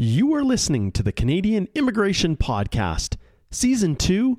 You are listening to the Canadian Immigration Podcast, Season 2,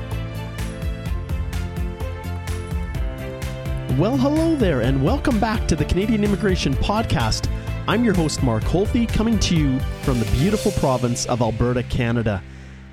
Well, hello there, and welcome back to the Canadian Immigration Podcast. I'm your host, Mark Holthe, coming to you from the beautiful province of Alberta, Canada.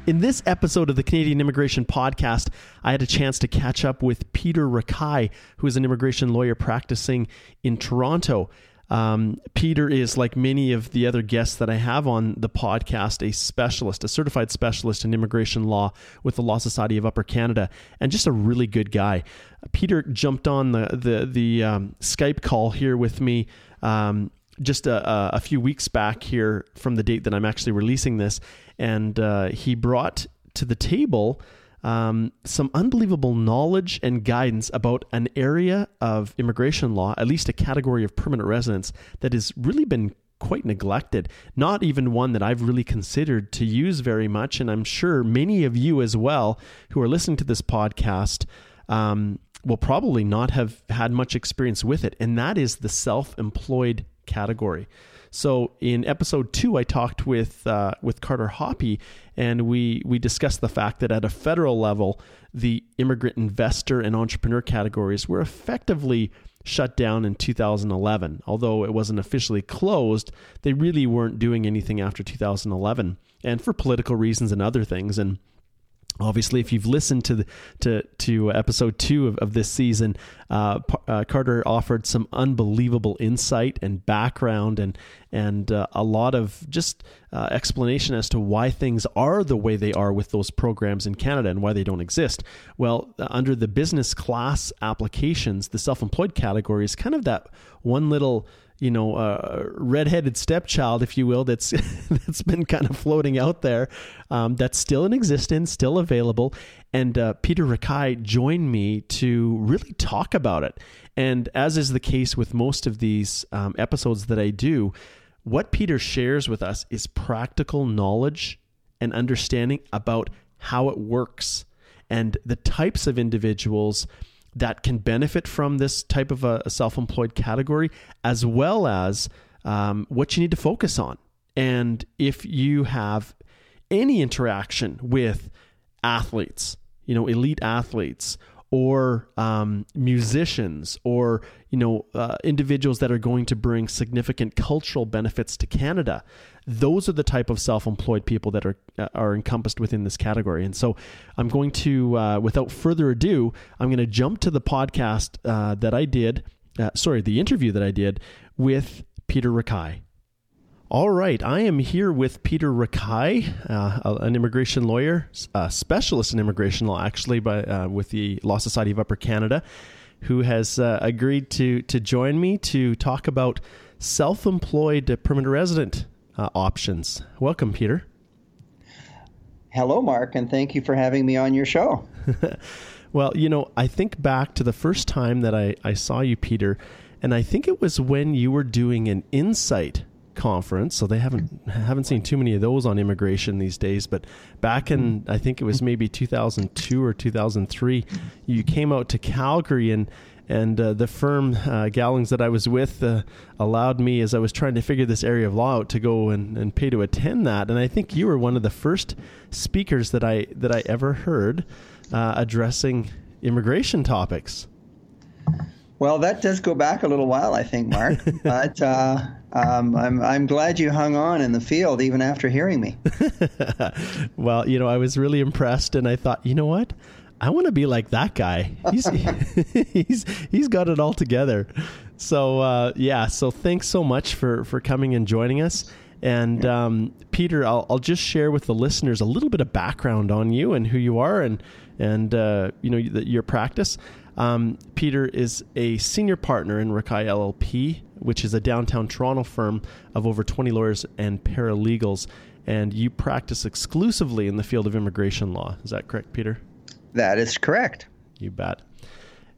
In this episode of the Canadian Immigration Podcast, I had a chance to catch up with Peter Rekai, who is an immigration lawyer practicing in Toronto. Um, Peter is, like many of the other guests that I have on the podcast, a specialist, a certified specialist in immigration law with the Law Society of Upper Canada, and just a really good guy. Peter jumped on the the the um, Skype call here with me. Um, just a, a, few weeks back here from the date that I'm actually releasing this, and uh, he brought to the table um, some unbelievable knowledge and guidance about an area of immigration law, at least a category of permanent residence, that has really been quite neglected. Not even one that I've really considered to use very much. And I'm sure many of you as well who are listening to this podcast um, will probably not have had much experience with it. And that is the self employed category. So in episode two, I talked with uh, with Carter Hoppy, and we we discussed the fact that at a federal level, the immigrant investor and entrepreneur categories were effectively shut down in 2011. Although it wasn't officially closed, they really weren't doing anything after 2011, and for political reasons and other things. And Obviously, if you've listened to the, to to episode two of, of this season, uh, uh, Carter offered some unbelievable insight and background and and uh, a lot of just uh, explanation as to why things are the way they are with those programs in Canada and why they don't exist. Well, uh, under the business class applications, the self-employed category is kind of that one little you know, uh, redheaded stepchild, if you will, that's that's been kind of floating out there. Um, that's still in existence, still available. And uh, Peter Rekai joined me to really talk about it. And as is the case with most of these um, episodes that I do, what Peter shares with us is practical knowledge and understanding about how it works and the types of individuals that can benefit from this type of a, a self employed category, as well as um, what you need to focus on. And if you have any interaction with athletes, you know, elite athletes, or um, musicians or you know uh, individuals that are going to bring significant cultural benefits to Canada. Those are the type of self-employed people that are uh, are encompassed within this category. And so, I'm going to, uh, without further ado, I'm going to jump to the podcast uh, that I did. Uh, sorry, the interview that I did with Peter Rekai. All right, I am here with Peter Rekai, uh, an immigration lawyer, a specialist in immigration law, actually, by uh, with the Law Society of Upper Canada, who has uh, agreed to to join me to talk about self-employed permanent resident uh, options. Welcome, Peter. Hello, Mark, and thank you for having me on your show. well, you know, I think back to the first time that I, I saw you, Peter, and I think it was when you were doing an insight conference, so they haven't haven't seen too many of those on immigration these days. But back in I think it was maybe 2002 or 2003, you came out to Calgary and. And uh, the firm uh, Gowlings that I was with uh, allowed me, as I was trying to figure this area of law out, to go and, and pay to attend that. And I think you were one of the first speakers that I that I ever heard uh, addressing immigration topics. Well, that does go back a little while, I think, Mark. but uh, um, I'm I'm glad you hung on in the field even after hearing me. well, you know, I was really impressed, and I thought, you know what, I want to be like that guy. He's he's he's got it all together. So uh, yeah, so thanks so much for for coming and joining us. And um, Peter, I'll, I'll just share with the listeners a little bit of background on you and who you are, and and uh, you know your practice. Um, Peter is a senior partner in Rekai LLP, which is a downtown Toronto firm of over 20 lawyers and paralegals. And you practice exclusively in the field of immigration law. Is that correct, Peter? That is correct. You bet.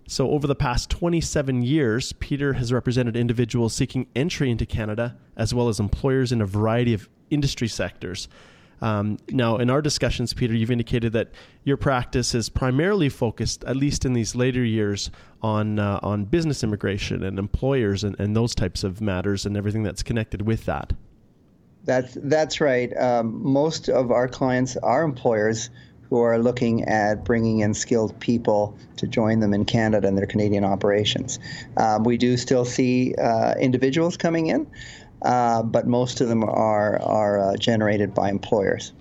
So, over the past 27 years, Peter has represented individuals seeking entry into Canada, as well as employers in a variety of industry sectors. Um, now, in our discussions, Peter, you've indicated that your practice is primarily focused, at least in these later years, on uh, on business immigration and employers and, and those types of matters and everything that's connected with that. That's that's right. Um, most of our clients are employers who are looking at bringing in skilled people to join them in Canada and their Canadian operations. Um, we do still see uh, individuals coming in, uh, but most of them are are uh, generated by employers.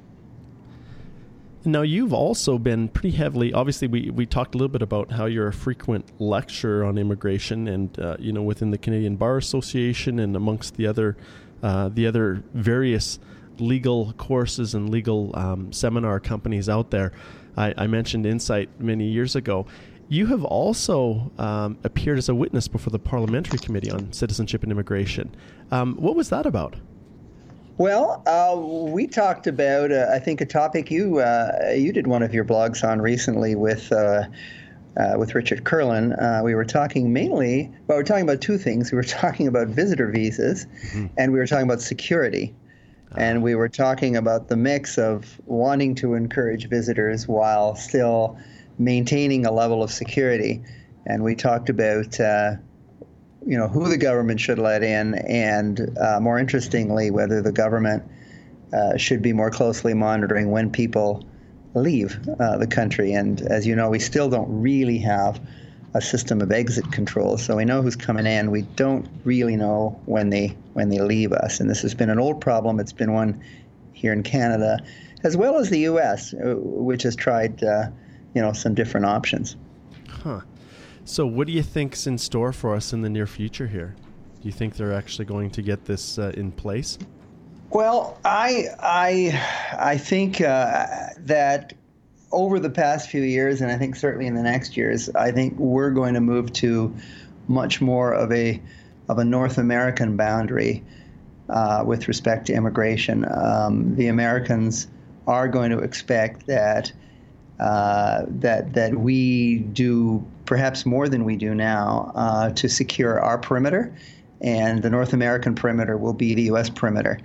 Now, you've also been pretty heavily. Obviously, we, we talked a little bit about how you're a frequent lecturer on immigration, and uh, you know within the Canadian Bar Association and amongst the other uh, the other various legal courses and legal um, seminar companies out there. I, I, mentioned Insight many years ago. You have also um, appeared as a witness before the Parliamentary Committee on Citizenship and Immigration. Um, what was that about? Well, uh, we talked about, uh, I think, a topic you uh, you did one of your blogs on recently with uh, uh, with Richard Kurland, Uh, we were talking mainly, well, we were talking about two things. We were talking about visitor visas, mm-hmm. and we were talking about security. And we were talking about the mix of wanting to encourage visitors while still maintaining a level of security. And we talked about, uh, you know, who the government should let in, and uh, more interestingly, whether the government uh, should be more closely monitoring when people leave uh, the country. And as you know, we still don't really have a system of exit control. So we know who's coming in. We don't really know when they when they leave us. And this has been an old problem. It's been one here in Canada, as well as the U.S., uh, which has tried uh, you know some different options. Huh. So what do you think's in store for us in the near future here? Do you think they're actually going to get this uh, in place? Well, I I I think uh, that over the past few years, and I think certainly in the next years, I think we're going to move to much more of a of a North American boundary uh, with respect to immigration. Um, the Americans are going to expect that uh, that that we do perhaps more than we do now uh, to secure our perimeter, and the North American perimeter will be the U.S. perimeter.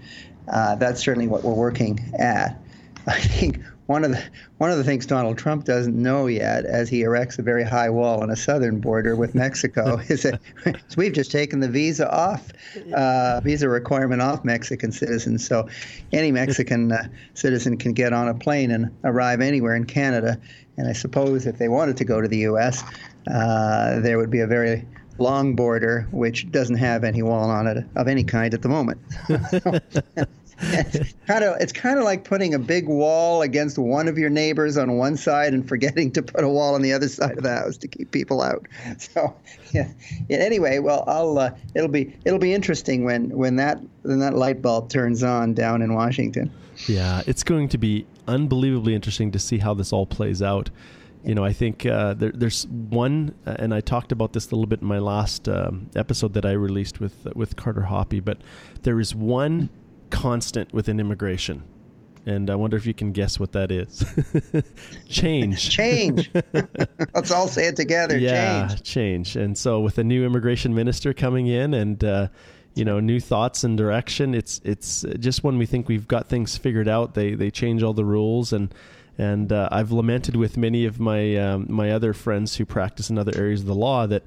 Uh, that's certainly what we're working at. I think one of the one of the things Donald Trump doesn't know yet, as he erects a very high wall on a southern border with Mexico, is that we've just taken the visa off, uh, visa requirement off Mexican citizens. So any Mexican uh, citizen can get on a plane and arrive anywhere in Canada. And I suppose if they wanted to go to the U.S., uh, there would be a very long border which doesn't have any wall on it of any kind at the moment. it's kind of it's kind of like putting a big wall against one of your neighbors on one side and forgetting to put a wall on the other side of the house to keep people out. So, yeah. Anyway, well, I'll uh, it'll be it'll be interesting when when that when that light bulb turns on down in Washington. Yeah, it's going to be unbelievably interesting to see how this all plays out. You know, I think uh, there, there's one, uh, and I talked about this a little bit in my last um, episode that I released with with Carter Hoppy. But there is one constant within immigration. And I wonder if you can guess what that is. change. change. Let's all say it together. Yeah, change. change. And so, with a new immigration minister coming in, and uh, you know, new thoughts and direction, it's it's just when we think we've got things figured out, they they change all the rules. And and uh, I've lamented with many of my um, my other friends who practice in other areas of the law that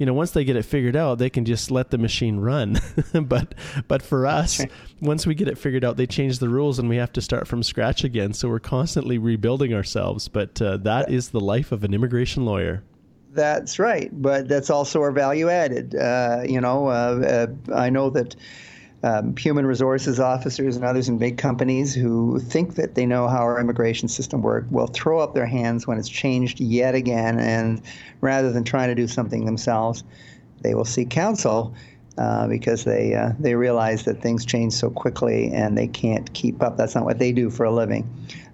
you know, once they get it figured out, they can just let the machine run. but but for us, once we get it figured out, they change the rules and we have to start from scratch again. So we're constantly rebuilding ourselves. But uh, that is the life of an immigration lawyer. That's right, but that's also our value added. Uh, you know, uh, uh I know that um, human resources officers and others in big companies who think that they know how our immigration system works will throw up their hands when it's changed yet again, and rather than trying to do something themselves, they will seek counsel. Uh, because they uh, they realize that things change so quickly and they can't keep up. That's not what they do for a living.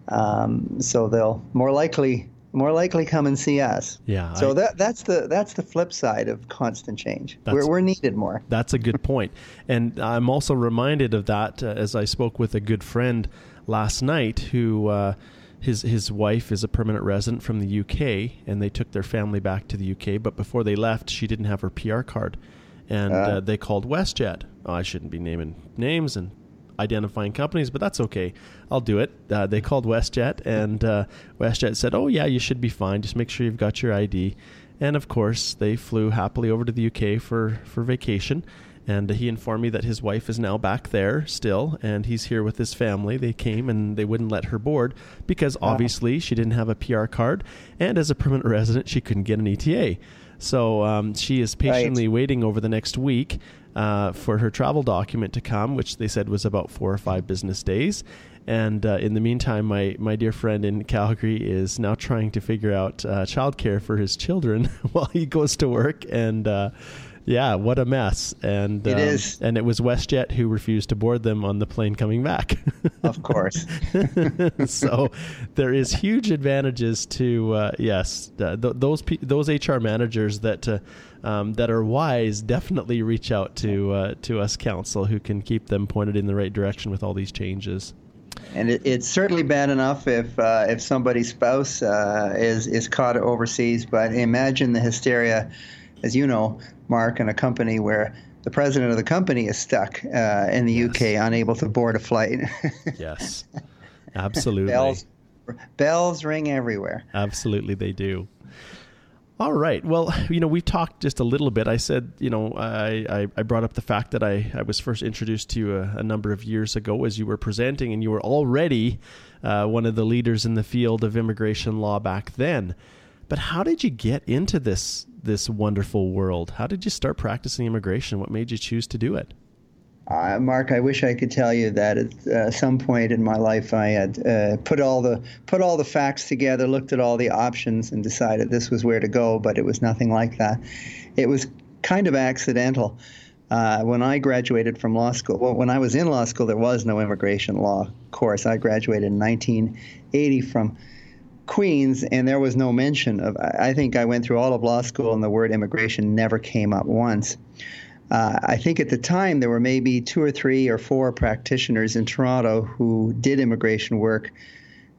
Um, so they'll more likely more likely come and see us. Yeah. So I- that that's the that's the flip side of constant change. We're, we're needed more. That's a good. And I'm also reminded of that uh, as I spoke with a good friend last night who uh, his his wife is a permanent resident from the UK and they took their family back to the UK but before they left she didn't have her PR card and uh, they called WestJet. Oh, I shouldn't be naming names and identifying companies, but that's okay. I'll do it. Uh, they called WestJet, and uh, WestJet said, "Oh yeah, you should be fine. Just make sure you've got your ID." And of course, they flew happily over to the UK for for vacation. And he informed me that his wife is now back there still, and he's here with his family. They came and they wouldn't let her board because obviously she didn't have a PR card, and as a permanent resident, she couldn't get an ETA. So um, she is patiently waiting over the next week uh, for her travel document to come, which they said was about four or five business days. And uh, in the meantime, my, my dear friend in Calgary is now trying to figure out uh, childcare for his children while he goes to work. And uh, yeah, what a mess! And It um, is. and it was WestJet who refused to board them on the plane coming back. Of course. so there is huge advantages to uh, yes uh, th- those those HR managers that uh, um, that are wise definitely reach out to uh, to us council who can keep them pointed in the right direction with all these changes. And it, it's certainly bad enough if uh, if somebody's spouse uh, is is caught overseas. But imagine the hysteria, as you know, Mark, in a company where the president of the company is stuck uh, in the UK, unable to board a flight. Yes, absolutely. bells, bells ring everywhere. Absolutely, they do. All right. Well, you know, we talked just a little bit. I said, you know, I, I, I brought up the fact that I, I was first introduced to you a, a number of years ago as you were presenting, and you were already uh, one of the leaders in the field of immigration law back then. But how did you get into this this wonderful world? How did you start practicing immigration? What made you choose to do it? Uh, Mark, I wish I could tell you that at uh, some point in my life I had uh, put all the put all the facts together, looked at all the options, and decided this was where to go. But it was nothing like that. It was kind of accidental. Uh, when I graduated from law school, well, when I was in law school, there was no immigration law course. I graduated in 1980 from Queens, and there was no mention of. I think I went through all of law school, and the word immigration never came up once. Uh, I think at the time there were maybe two or three or four practitioners in Toronto who did immigration work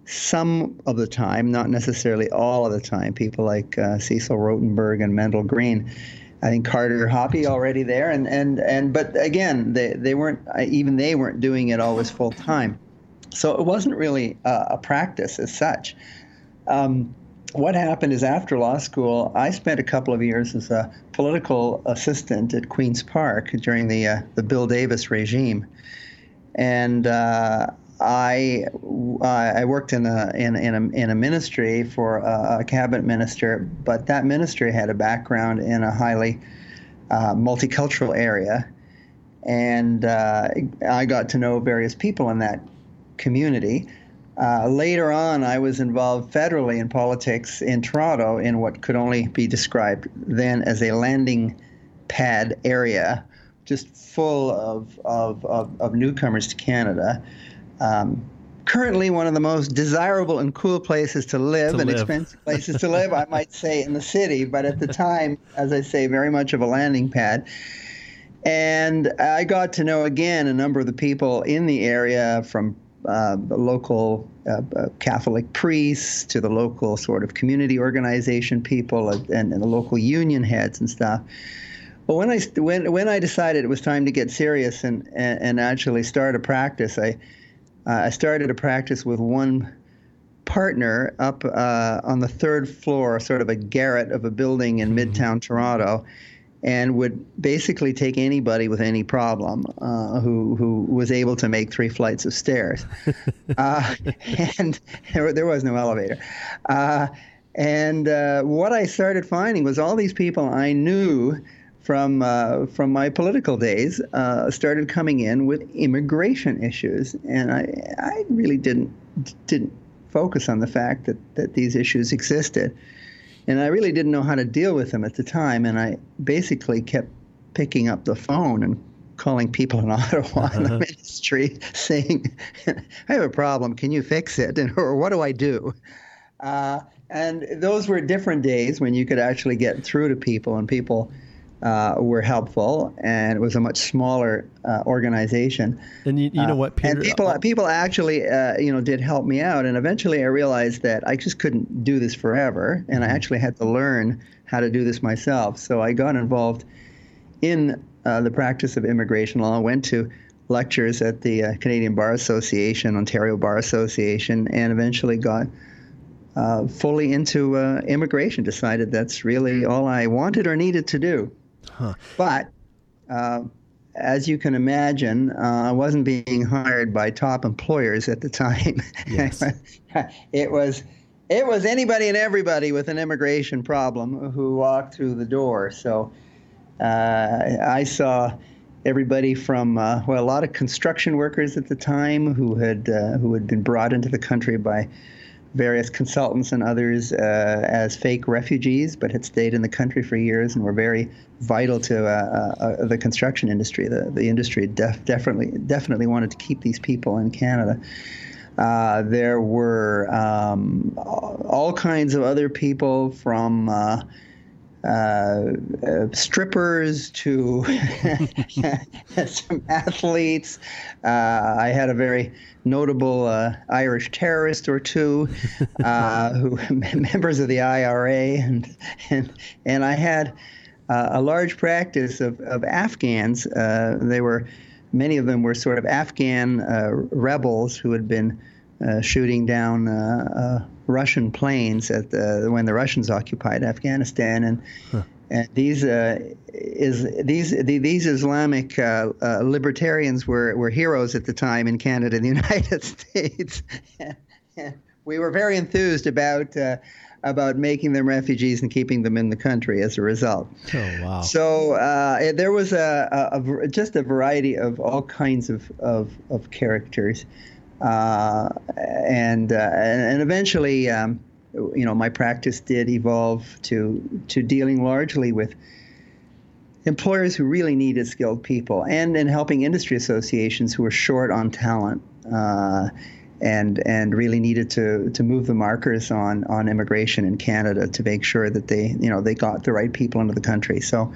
some of the time, not necessarily all of the time. People like uh, Cecil Rotenberg and Mendel Green. I think Carter Hoppy already there, and and and but again, they they weren't even they weren't doing it always full time, so it wasn't really uh, a practice as such. Um, what happened is after law school, I spent a couple of years as a political assistant at Queens Park during the uh, the Bill Davis regime, and uh, I I worked in a in in a, in a ministry for a, a, cabinet minister, but that ministry had a background in a highly uh, multicultural area, and uh, I got to know various people in that community. Uh, later on, I was involved federally in politics in Toronto in what could only be described then as a landing pad area, just full of, of, of, of newcomers to Canada. Um, currently, one of the most desirable and cool places to live To and live. expensive places to live, I might say, in the city, but at the time, as I say, very much of a landing pad. And I got to know again a number of the people in the area from uh, local uh, uh, Catholic priests to the local sort of community organization people and, and the local union heads and stuff. But when I when when I decided it was time to get serious and and, and actually start a practice, I uh, I started a practice with one partner up uh, on the third floor, sort of a garret of a building in Midtown Toronto, and would basically take anybody with any problem uh, who who was able to make three flights of stairs, uh, and there, there was no elevator. Uh, and uh, what I started finding was all these people I knew from uh, from my political days uh, started coming in with immigration issues, and I I really didn't didn't focus on the fact that that these issues existed and I really didn't know how to deal with them at the time. And I basically kept picking up the phone and calling people in Ottawa in the ministry, saying, "I have a problem. Can you fix it?" And or what do I do? Uh, and those were different days when you could actually get through to people, and people uh, were helpful, and it was a much smaller uh, organization. And you, you know what, Peter? And people, uh, people actually, uh, you know, did help me out. And eventually, I realized that I just couldn't do this forever, and I actually had to learn how to do this myself. So I got involved in uh, the practice of immigration law. I went to lectures at the uh, Canadian Bar Association, Ontario Bar Association, and eventually got uh, fully into uh, immigration. Decided that's really all I wanted or needed to do. Huh. But uh, as you can imagine, uh, I wasn't being hired by top employers at the time. Yes. it was it was anybody and everybody with an immigration problem who walked through the door. So uh, I saw everybody from uh, well, a lot of construction workers at the time who had uh, who had been brought into the country by various consultants and others uh, as fake refugees, but had stayed in the country for years and were very vital to uh, uh, the construction industry. The the industry def- definitely definitely wanted to keep these people in Canada. Uh, there were um, all kinds of other people from uh, uh, strippers to some athletes. I had a very notable uh, Irish terrorist or two, uh, who members of the IRA, and and and I had uh, a large practice of of Afghans. Uh, they were many of them were sort of Afghan uh, rebels who had been uh, shooting down Russian planes at the, when the Russians occupied Afghanistan, and huh. And these uh, is these the, these Islamic uh, uh, libertarians were, were heroes at the time in Canada and the United States. we were very enthused about uh, about making them refugees and keeping them in the country as a result. Oh wow! So uh, there was a, a, a, just a variety of all kinds of of, of characters, uh, and, and, and eventually. Um, you know, my practice did evolve to to dealing largely with employers who really needed skilled people, and in helping industry associations who were short on talent. Uh, and and really needed to to move the markers on on immigration in Canada to make sure that they you know they got the right people into the country. So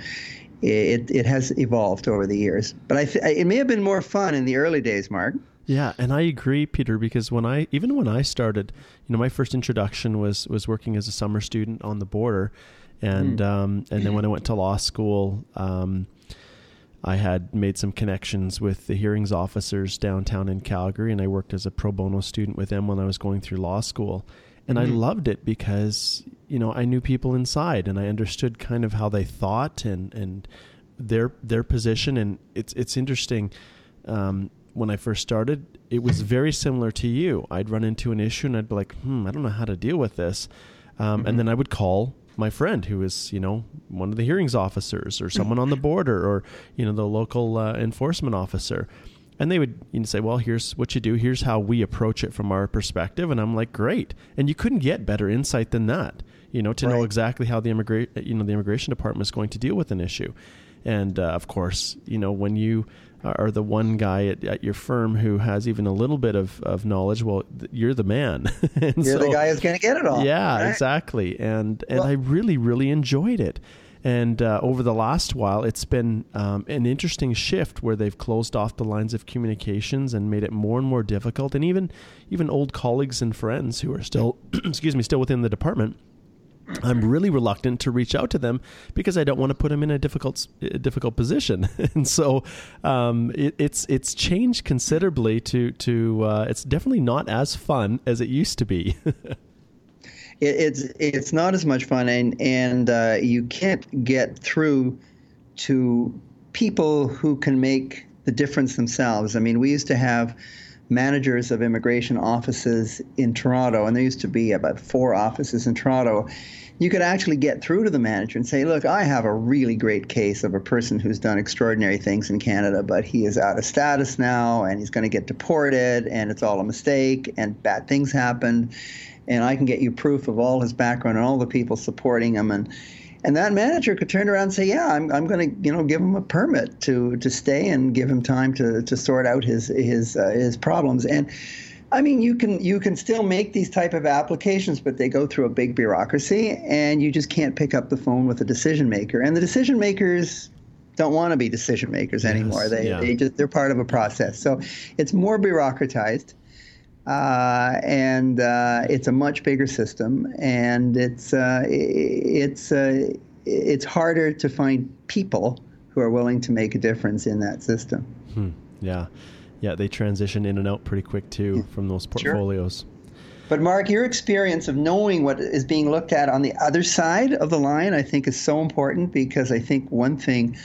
it it has evolved over the years, but I th- it may have been more fun in the early days, Mark. Yeah, and I agree, Peter, because when I even when I started, you know, my first introduction was was working as a summer student on the border, and mm. um, and then when I went to law school, um, I had made some connections with the hearings officers downtown in Calgary, and I worked as a pro bono student with them when I was going through law school, and mm. I hmm. loved it because you know I knew people inside, and I understood kind of how they thought and and their their position, and it's it's interesting. Um, when I first started, it was very similar to you. I'd run into an issue and I'd be like, hmm, I don't know how to deal with this. Um, mm-hmm. And then I would call my friend who is, you know, one of the hearings officers or someone on the border or, you know, the local uh, enforcement officer. And they would you know, say, well, here's what you do. Here's how we approach it from our perspective. And I'm like, great. And you couldn't get better insight than that, you know, to right. know exactly how the, immigra- you know, the immigration department is going to deal with an issue. And uh, of course, you know, when you are the one guy at, at, your firm who has even a little bit of, of knowledge, well, you're the man. you're so, the guy who's going to get it all. Yeah, right? exactly. And and well, I really really enjoyed it. And uh, over the last while, it's been um, an interesting shift where they've closed off the lines of communications and made it more and more difficult. And even even old colleagues and friends who are still, excuse me, still within the department I'm really reluctant to reach out to them because I don't want to put them in a difficult difficult position, and so um, it, it's it's changed considerably. To to uh, it's definitely not as fun as it used to be. it, it's it's not as much fun, and and uh, you can't get through to people who can make the difference themselves. I mean, we used to have managers of immigration offices in Toronto, and there used to be about four offices in Toronto. You could actually get through to the manager and say, Look, I have a really great case of a person who's done extraordinary things in Canada, but he is out of status now and he's going to get deported, and it's all a mistake, and bad things happened. And I can get you proof of all his background and all the people supporting him. And and that manager could turn around and say, "Yeah, I'm, I'm going to you know give him a permit to to stay and give him time to to sort out his his uh, his problems." And I mean, you can you can still make these type of applications, but they go through a big bureaucracy, and you just can't pick up the phone with a decision maker. And the decision makers don't want to be decision makers anymore. Yes, they yeah. they just they're part of a process. So it's more bureaucratized, uh, and uh, it's a much bigger system, and it's uh, it's uh, it's harder to find people who are willing to make a difference in that system. Hmm. Yeah yeah, they transition in and out pretty quick too hmm. from those portfolios. Sure. But Mark, your experience of knowing what is being looked at on the other side of the line, I think, is so important because I think one thing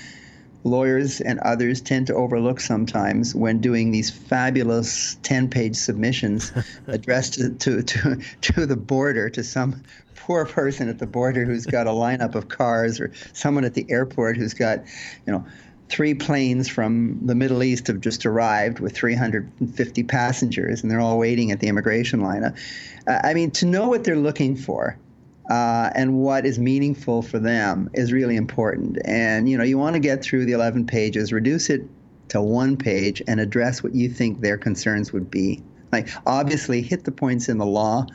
lawyers and others tend to overlook sometimes when doing these fabulous 10-page submissions addressed to, to, to, to the border, to some poor person at the border who's got a lineup of cars or someone at the airport who's got, you know, three planes from the Middle East have just arrived with 350 passengers, and they're all waiting at the immigration line. Uh, I mean, to know what they're looking for uh, and what is meaningful for them is really important. And you know, you want to get through the 11 pages, reduce it to one page, and address what you think their concerns would be. Like, obviously, hit the points in the law,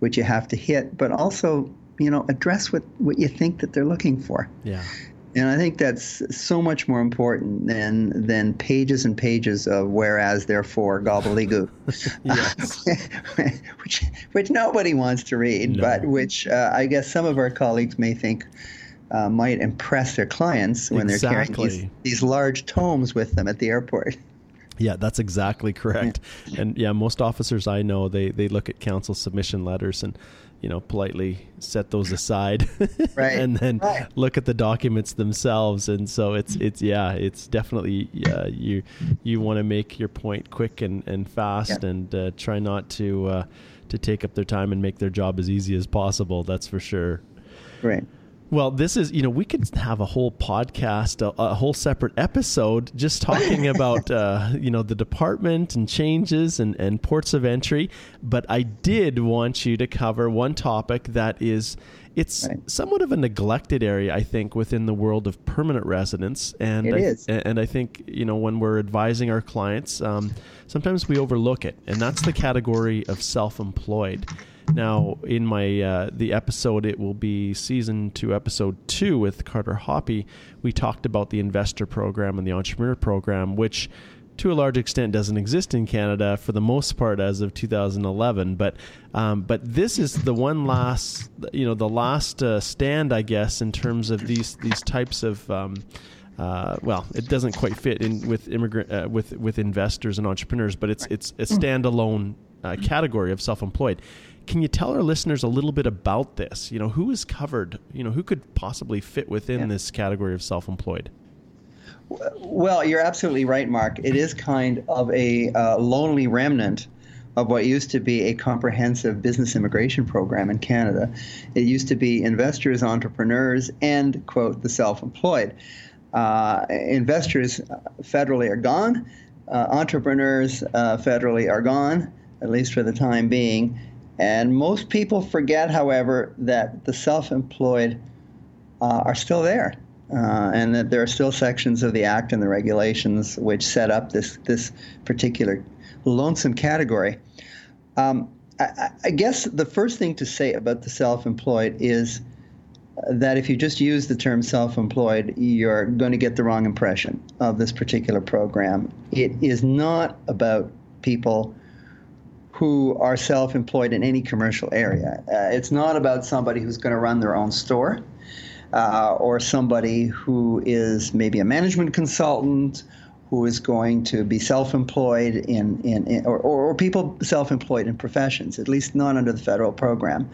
which you have to hit, but also you know address what what you think that they're looking for yeah and I think that's so much more important than than pages and pages of whereas, therefore, gobbledygook, which which nobody wants to read, no. but which uh, I guess some of our colleagues may think uh, might impress their clients when exactly. they're carrying these, these large tomes with them at the airport. Yeah, that's exactly correct. Yeah. And yeah, most officers I know they they look at counsel submission letters and you know politely set those aside right. and then right. look at the documents themselves and so it's it's yeah it's definitely yeah you you want to make your point quick and and fast yeah. and uh, try not to uh, to take up their time and make their job as easy as possible that's for sure right well, this is, you know, we could have a whole podcast, a, a whole separate episode just talking about, uh, you know, the department and changes and, and ports of entry. But I did want you to cover one topic that is, it's right. somewhat of a neglected area, I think, within the world of permanent residence. And it I, is. And I think, you know, when we're advising our clients, um, sometimes we overlook it. And that's the category of self employed. Now, in my uh, the episode, it will be season two, episode two with Carter Hoppy. We talked about the investor program and the entrepreneur program, which to a large extent doesn't exist in Canada for the most part as of 2011. But um, but this is the one last you know the last uh, stand I guess in terms of these these types of um, uh, well, it doesn't quite fit in with immigrant uh, with with investors and entrepreneurs, but it's it's a standalone uh, category of self-employed. Can you tell our listeners a little bit about this? You know, who is covered? You know, who could possibly fit within yeah. this category of self-employed? Well, you're absolutely right, Mark. It is kind of a uh, lonely remnant of what used to be a comprehensive business immigration program in Canada. It used to be investors, entrepreneurs, and, quote, the self employed. Uh, investors federally are gone, uh, entrepreneurs uh, federally are gone, at least for the time being. And most people forget, however, that the self employed uh, are still there. Uh, and that there are still sections of the Act and the regulations which set up this, this particular lonesome category. Um, I, I, guess the first thing to say about the self employed is that if you just use the term self employed, you're going to get the wrong impression of this particular program. It is not about people who are self employed in any commercial area. Uh, it's not about somebody who's going to run their own store uh, or somebody who is maybe a management consultant who is going to be self-employed in, in, in or, or, people self-employed in professions, at least not under the federal program.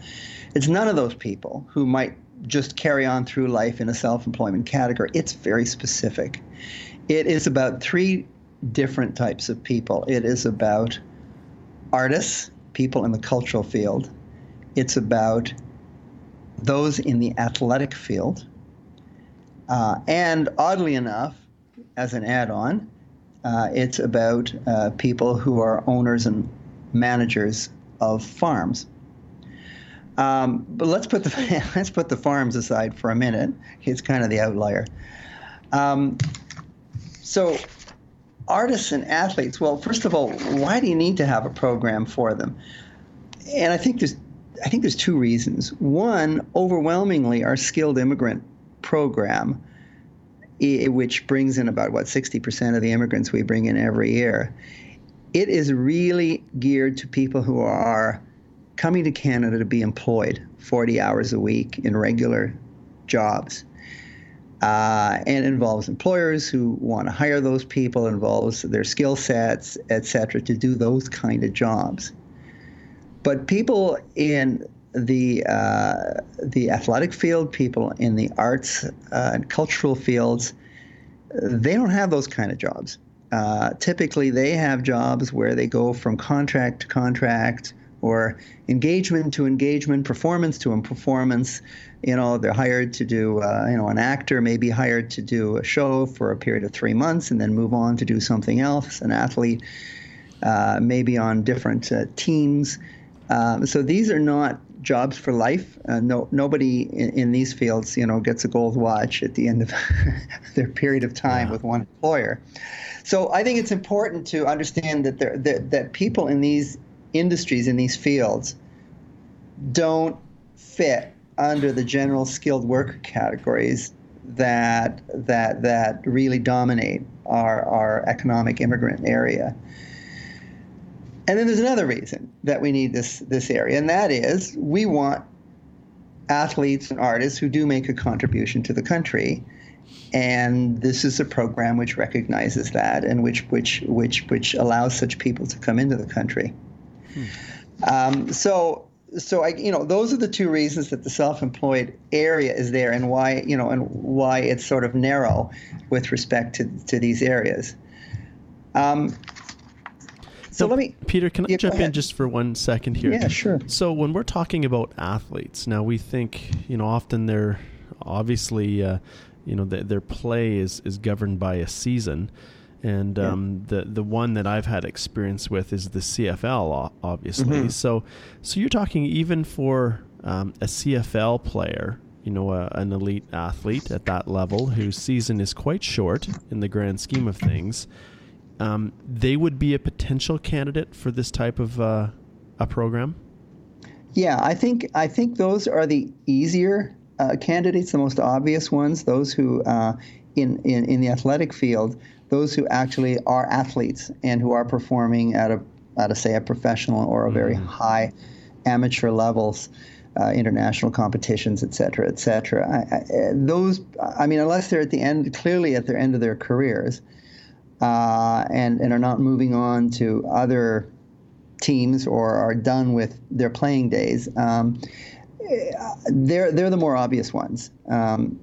It's none of those people who might just carry on through life in a self-employment category. It's very specific. It is about three different types of people. It is about artists, people in the cultural field. It's about those in the athletic field. Uh, and oddly enough, as an add on, uh, it's about uh, people who are owners and managers of farms. Um, but let's put the let's put the farms aside for a minute. It's kind of the outlier. Um, so artists and athletes, well, first of all, why do you need to have a program for them? And I think there's I think there's two reasons. One, overwhelmingly, our skilled immigrant program, which brings in about what 60% of the immigrants we bring in every year, it is really geared to people who are coming to Canada to be employed 40 hours a week in regular jobs. Uh, and involves employers who want to hire those people, involves their skill sets, et cetera, to do those kind of jobs. But people in the uh, the athletic field, people in the arts uh, and cultural fields, they don't have those kind of jobs. Uh, typically, they have jobs where they go from contract to contract or engagement to engagement, performance to performance. You know, they're hired to do, uh, you know, an actor may be hired to do a show for a period of three months and then move on to do something else. An athlete uh, may be on different uh, teams. Um, so these are not jobs for life. Uh, no, nobody in, in, these fields, you know, gets a gold watch at the end of their period of time yeah. with one employer. So I think it's important to understand that there, that, that people in these industries in these fields don't fit under the general skilled worker categories that that that really dominate our our economic immigrant area. And then there's another reason that we need this this area, and that is we want athletes and artists who do make a contribution to the country. And this is a program which recognizes that and which which which which allows such people to come into the country. Um, so so I, you know, those are the two reasons that the self-employed area is there, and why, you know, and why it's sort of narrow with respect to to these areas. Um, so, let me, Peter, can I jump in just for one second here? Yeah, sure. So when we're talking about athletes, now we think, you know, often they're obviously, uh, you know, the, their play is is governed by a season and um, the the one that I've had experience with is the CFL, obviously. Mm-hmm. So, so you're talking even for um, a CFL player, you know, a, an elite athlete at that level whose season is quite short in the grand scheme of things. Um, they would be a potential candidate for this type of uh, a program. Yeah, I think I think those are the easier uh, candidates, the most obvious ones. Those who uh, in, in in the athletic field those who actually are athletes and who are performing at a, at a say, a professional or a very mm-hmm. high amateur levels. Uh, international competitions, et cetera, et cetera. I, I, those, I mean, unless they're at the end, clearly at the end of their careers, uh, and and are not moving on to other teams or are done with their playing days, um, they're they're the more obvious ones. Um,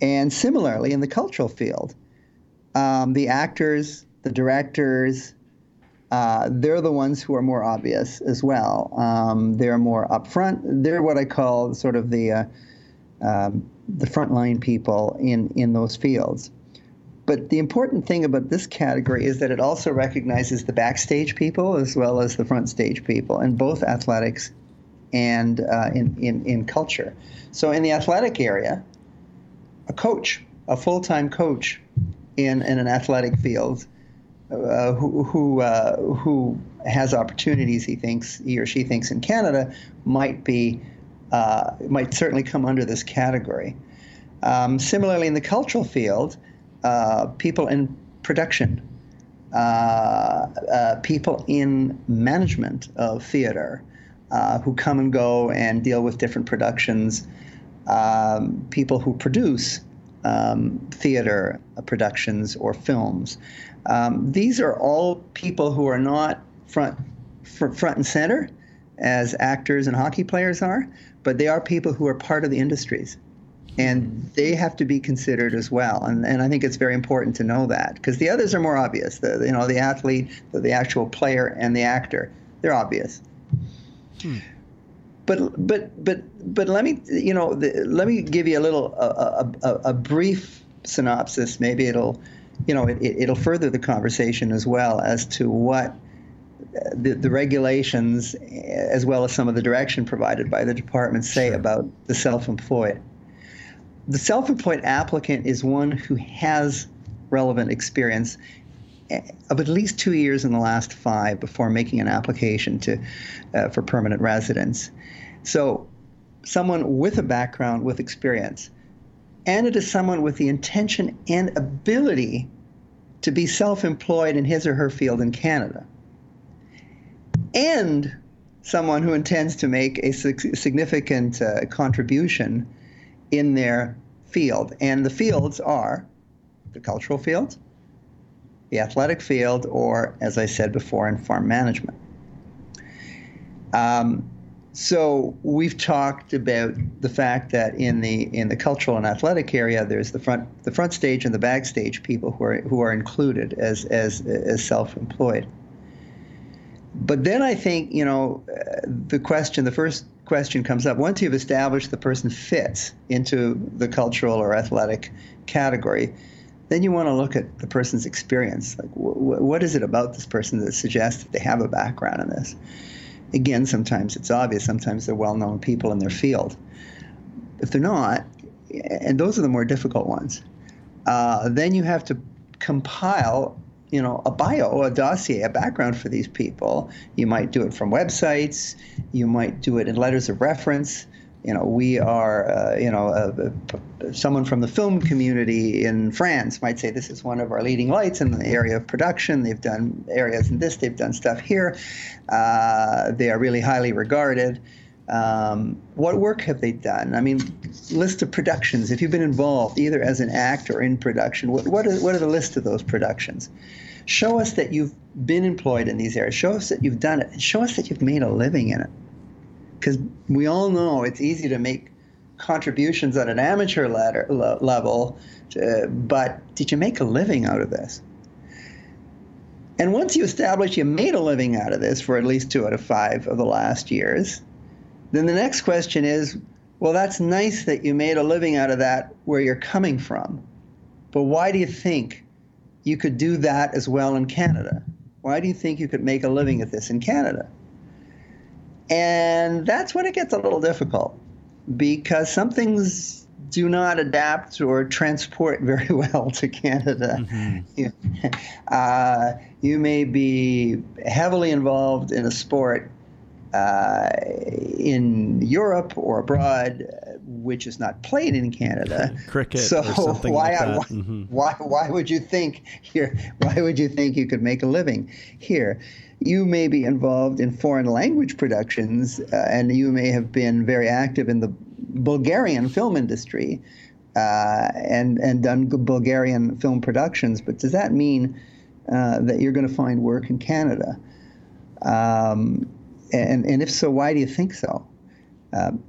and similarly, in the cultural field, um, the actors, the directors, uh, they're the ones who are more obvious as well. Um, they're more upfront. They're what I call sort of the uh, um, the frontline people in in those fields. But the important thing about this category is that it also recognizes the backstage people as well as the front stage people in both athletics and uh, in, in, in culture. So in the athletic area, a coach, a full time coach, in, in an athletic field uh, who who, uh, who has opportunities he thinks he or she thinks in Canada might be uh, might certainly come under this category. Um, similarly, in the cultural field, uh, people in production, uh, uh, people in management of theater, who come and go and deal with different productions, um, people who produce um, theater productions or films. Um, these are all people who are not front front and center as actors and hockey players are, but they are people who are part of the industries. And they have to be considered as well, and, and I think it's very important to know that because the others are more obvious. The you know the athlete, the, the actual player, and the actor, they're obvious. Hmm but but but but let me you know the, let me give you a little a, a, a, brief synopsis. Maybe it'll you know it, it'll further the conversation as well as to what uh, the, the regulations uh, as well as some of the direction provided by the department say sure. about the self-employed. The self-employed applicant is one who has relevant experience uh, of at least two years in the last five before making an application to uh, for permanent residence. So, someone with a background with experience, and it is someone with the intention and ability to be self-employed in his or her field in Canada, and someone who intends to make a significant uh, contribution in their field. And the fields are the cultural field, the athletic field, or, as I said before, in farm management. Um, so we've talked about the fact that in the in the cultural and athletic area, there's the front the front stage and the backstage people who are who are included as as as self-employed. But then I think you know the question, the first question comes up once you've established the person fits into the cultural or athletic category then you want to look at the person's experience. Like, wh- what is it about this person that suggests that they have a background in this? Again, sometimes it's obvious. Sometimes they're well-known people in their field. If they're not, and those are the more difficult ones, uh, then you have to compile, you know, a bio, a dossier, a background for these people. You might do it from websites. You might do it in letters of reference you know, we are, uh, you know, uh, uh, someone from the film community in France might say this is one of our leading lights in the area of production. They've done areas in this, they've done stuff here. Uh, they are really highly regarded. Um, what work have they done? I mean, list of productions. If you've been involved either as an actor or in production, what, what, are, what are the list of those productions? Show us that you've been employed in these areas. Show us that you've done it. Show us that you've made a living in it because we all know it's easy to make contributions at an amateur level, uh, but did you make a living out of this? And once you establish you made a living out of this for at least two out of five of the last years, then the next question is well, that's nice that you made a living out of that where you're coming from. But why do you think you could do that as well in Canada? Why do you think you could make a living at this in Canada? And that's when it gets a little difficult because some things do not adapt or transport very well to Canada. Mm-hmm. uh, you may be heavily involved in a sport uh, in Europe or abroad, which is not played in Canada. Cricket. So why, like why, mm-hmm. why, why would you think here? Why would you think you could make a living here? You may be involved in foreign language productions, uh, and you may have been very active in the Bulgarian film industry uh, and and done Bulgarian film productions. But does that mean uh, that you're going to find work in Canada? Um, and and if so, why do you think so? Um,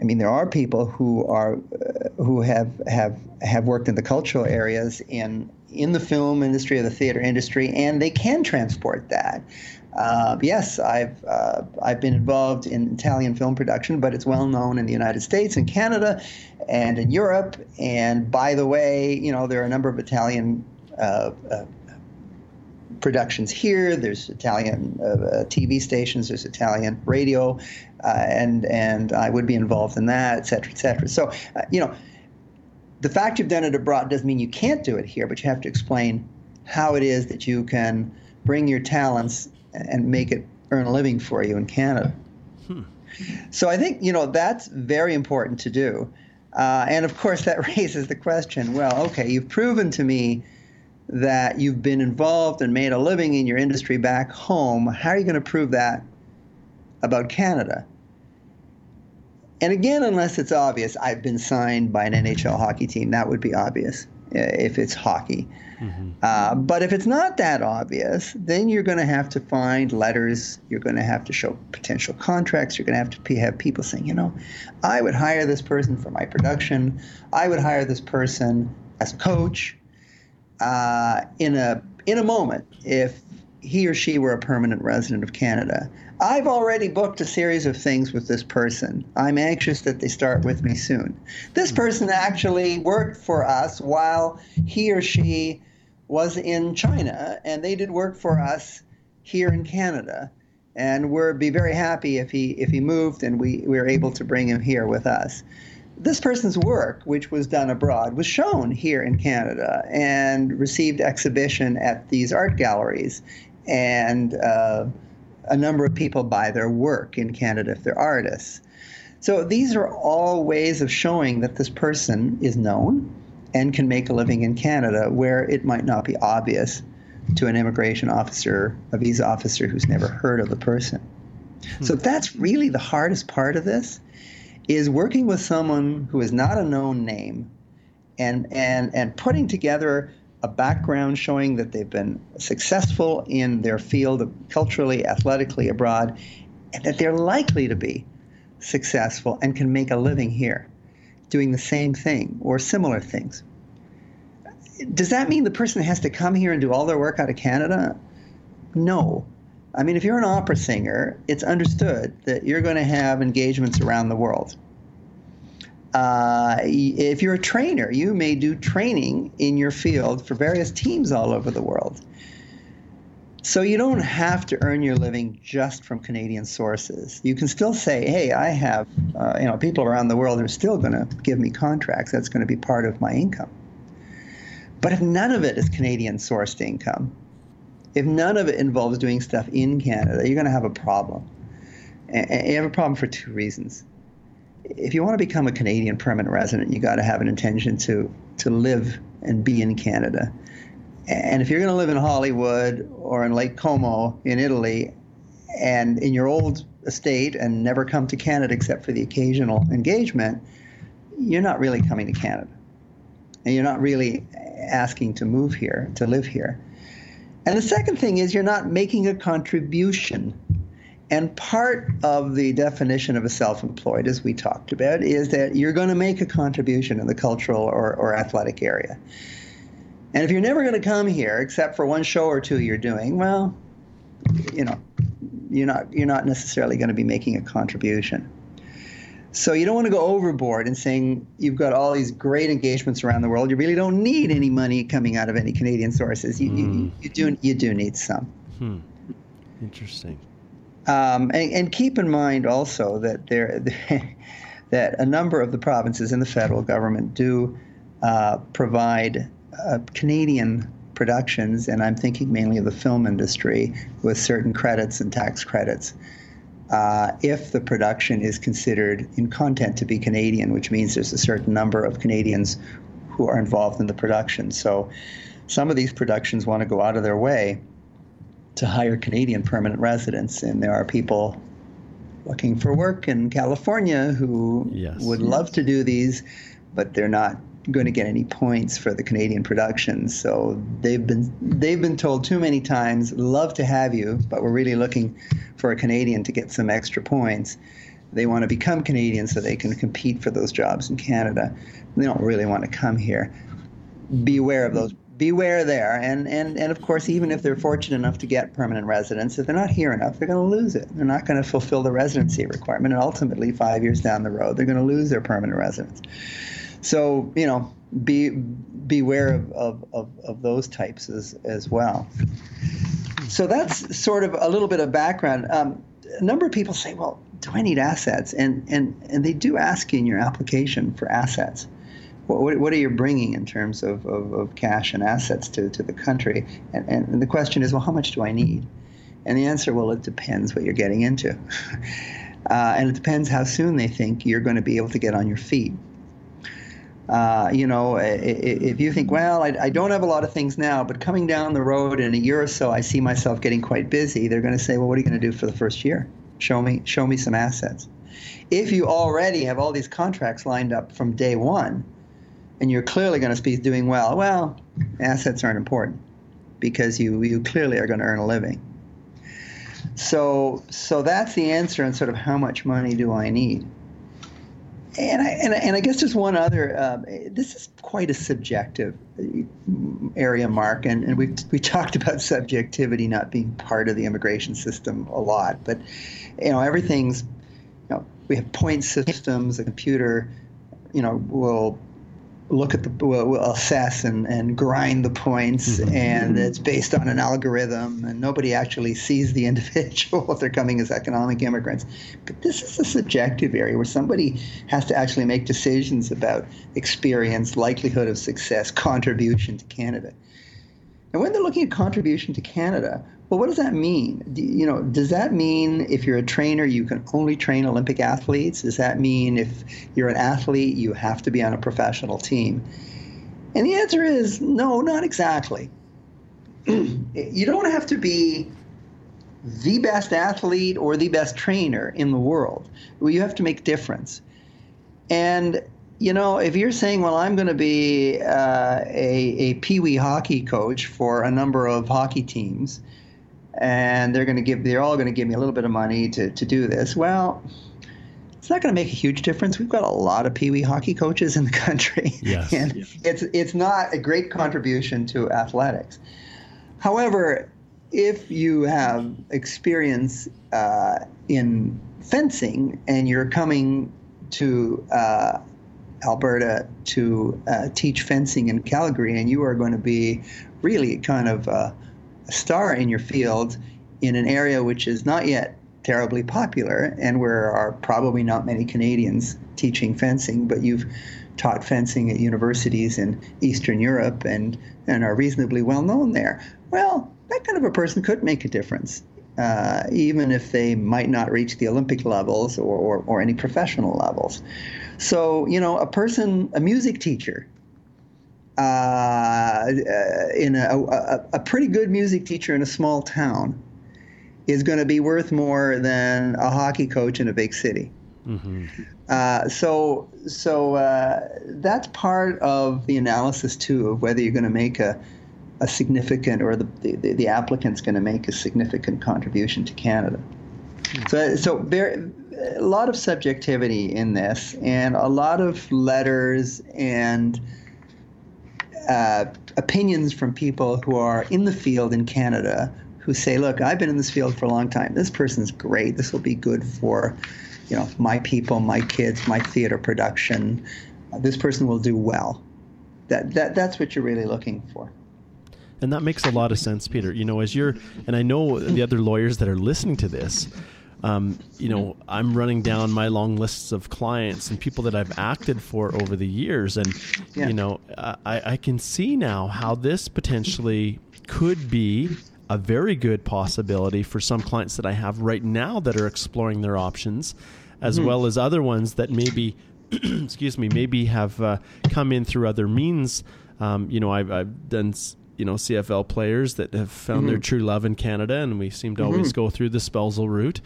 I mean, there are people who are uh, who have have have worked in the cultural areas in in the film industry or the theater industry, and they can transport that. Uh, yes, I've uh, I've been involved in Italian film production, but it's well known in the United States and Canada, and in Europe. And by the way, you know there are a number of Italian uh, uh productions here. There's Italian uh, uh, TV stations. There's Italian radio, and and I would be involved in that, et cetera, et cetera. So you know the fact you've done it abroad doesn't mean you can't do it here, but you have to explain how it is that you can bring your talents and make it earn a living for you in Canada. Hmm. So I think you know that's very important to do, uh, and of course that raises the question: Well, okay, you've proven to me that you've been involved and made a living in your industry back home. How are you going to prove that about Canada? And again, unless it's obvious, I've been signed by an NHL hockey team. That would be obvious uh, if it's hockey. Mm-hmm. Uh, but if it's not that obvious, then you're going to have to find letters. You're going to have to show potential contracts. You're going to have to have people saying, you know, I would hire this person for my production. I would hire this person as a coach. Uh, in a in a moment, if he or she were a permanent resident of Canada, I've already booked a series of things with this person. I'm anxious that they start with me soon. This hmm. person actually worked for us while he or she was in China, and they did work for us here in Canada. And we'd be very happy if he if he moved and we, we were able to bring him here with us. this person's work, which was done abroad, was shown here in Canada and received exhibition at these art galleries. And uh, a number of people buy their work in Canada if they're artists. So these are all ways of showing that this person is known and can make a living in Canada where it might not be obvious to an immigration officer, a visa officer who's never heard of the person. So hmm. that's really the hardest part of this is working with someone who is not a known name and and and putting together a background showing that they've been successful in their field culturally, athletically abroad, and that they're likely to be successful and can make a living here doing the same thing or similar things. Does that mean the person has to come here and do all their work out of Canada? No. I mean, if you're an opera singer, it's understood that you're going to have engagements around the world. Uh, if you're a trainer, you may do training in your field for various teams all over the world. So you don't have to earn your living just from Canadian sources. You can still say, "Hey, I have, uh, you know, people around the world are still going to give me contracts. That's going to be part of my income." But if none of it is Canadian sourced income, if none of it involves doing stuff in Canada, you're going to have a problem. And you have a problem for two reasons. If you want to become a Canadian permanent resident, you got to have an intention to to live and be in Canada. And if you're going to live in Hollywood or in Lake Como in Italy, and in your old estate and never come to Canada except for the occasional engagement, you're not really coming to Canada. And you're not really asking to move here, to live here. And the second thing is you're not making a contribution. And part of the definition of a self employed, as we talked about, is that you're going to make a contribution in the cultural or, or athletic area. And if you're never going to come here except for one show or two you're doing, well, you know, you're not you're not necessarily going to be making a contribution. So you don't want to go overboard in saying you've got all these great engagements around the world. You really don't need any money coming out of any Canadian sources. You, mm. you, hmm. you, do you do need some. Hmm. Interesting. Um, and, and, keep in mind also that there that a number of the provinces in the federal government do uh, provide uh, Canadian productions, and I'm thinking mainly of the film industry, with certain credits and tax credits uh, if the production is considered in content to be Canadian, which means there's a certain number of Canadians who are involved in the production. So some of these productions want to go out of their way to hire Canadian permanent residents, and there are people looking for work in California who yes. would love to do these, but they're not going to get any points for the Canadian productions. So they've been they've been told too many times, love to have you, but we're really looking for a Canadian to get some extra points. They want to become Canadian so they can compete for those jobs in Canada. They don't really want to come here. Beware of those. Beware there, and, and and of course, even if they're fortunate enough to get permanent residence, if they're not here enough, they're going to lose it. They're not going to fulfill the residency requirement, and ultimately, five years down the road, they're going to lose their permanent residence. So you know, be beware of, of, of, of those types as as well. So that's sort of a little bit of background. Um, a number of people say, "Well, do I need assets?" And and and they do ask you in your application for assets. What, what are you bringing in terms of, of, of, cash and assets to, to the country? And, and the question is, well, how much do I need? And the answer, well, it depends what you're getting into. Uh, and it depends how soon they think you're going to be able to get on your feet. Uh, you know, if you think, well, I, I, don't have a lot of things now, but coming down the road in a year or so, I see myself getting quite busy. They're going to say, well, what are you going to do for the first year? Show me, show me some assets. If you already have all these contracts lined up from day one, and you're clearly going to be doing well, well, assets aren't important because you you clearly are going to earn a living. So so that's the answer on sort of how much money do I need? And I, and, and I guess there's one other. Uh, this is quite a subjective uh, area, Mark, and, and we we talked about subjectivity not being part of the immigration system a lot, but you know everything's. You know, we have point systems. A computer, you know, will look at the will, assess and, and grind the points mm-hmm. and it's based on an algorithm and nobody actually sees the individual if they're coming as economic immigrants but this is a subjective area where somebody has to actually make decisions about experience likelihood of success contribution to canada and when they're looking at contribution to canada well, what does that mean? Do, you know, does that mean if you're a trainer, you can only train Olympic athletes? Does that mean if you're an athlete, you have to be on a professional team? And the answer is no, not exactly. you don't have to be the best athlete or the best trainer in the world. Well, you have to make a difference. And you know, if you're saying, well, I'm going to be uh, a, a pee wee hockey coach for a number of hockey teams, and they're going to give they're all going to give me a little bit of money to, to do this well it's not going to make a huge difference we've got a lot of pee wee hockey coaches in the country yes. and yeah. it's it's not a great contribution to athletics however if you have experience uh, in fencing and you're coming to uh, Alberta to uh, teach fencing in Calgary, and you are going to be really kind of uh, a star in your field in an area which is not yet terribly popular and where are probably not many Canadians teaching fencing, but you've taught fencing at universities in Eastern Europe and, and are reasonably well known there. Well, that kind of a person could make a difference, uh, even if they might not reach the Olympic levels or, or, or any professional levels. So, you know, a person, a music teacher, uh, in a, a, a, pretty good music teacher in a small town is going to be worth more than a hockey coach in a big city. Mm-hmm. Uh, so, so uh, that's part of the analysis too of whether you're going to make a, a significant or the, the, the applicant's going to make a significant contribution to Canada. Mm-hmm. So, so there, a lot of subjectivity in this, and a lot of letters and uh, opinions from people who are in the field in Canada who say, "Look, I've been in this field for a long time. This person's great. This will be good for, you know, my people, my kids, my theater production. This person will do well." That that that's what you're really looking for. And that makes a lot of sense, Peter. You know, as you're, and I know the other lawyers that are listening to this, um, you know, I'm running down my long lists of clients and people that I've acted for over the years, and yeah. you know, I, I can see now how this potentially could be a very good possibility for some clients that I have right now that are exploring their options, as mm-hmm. well as other ones that maybe, excuse me, maybe have uh, come in through other means. Um, you know, I've, I've done you know CFL players that have found mm-hmm. their true love in Canada, and we seem to mm-hmm. always go through the spousal route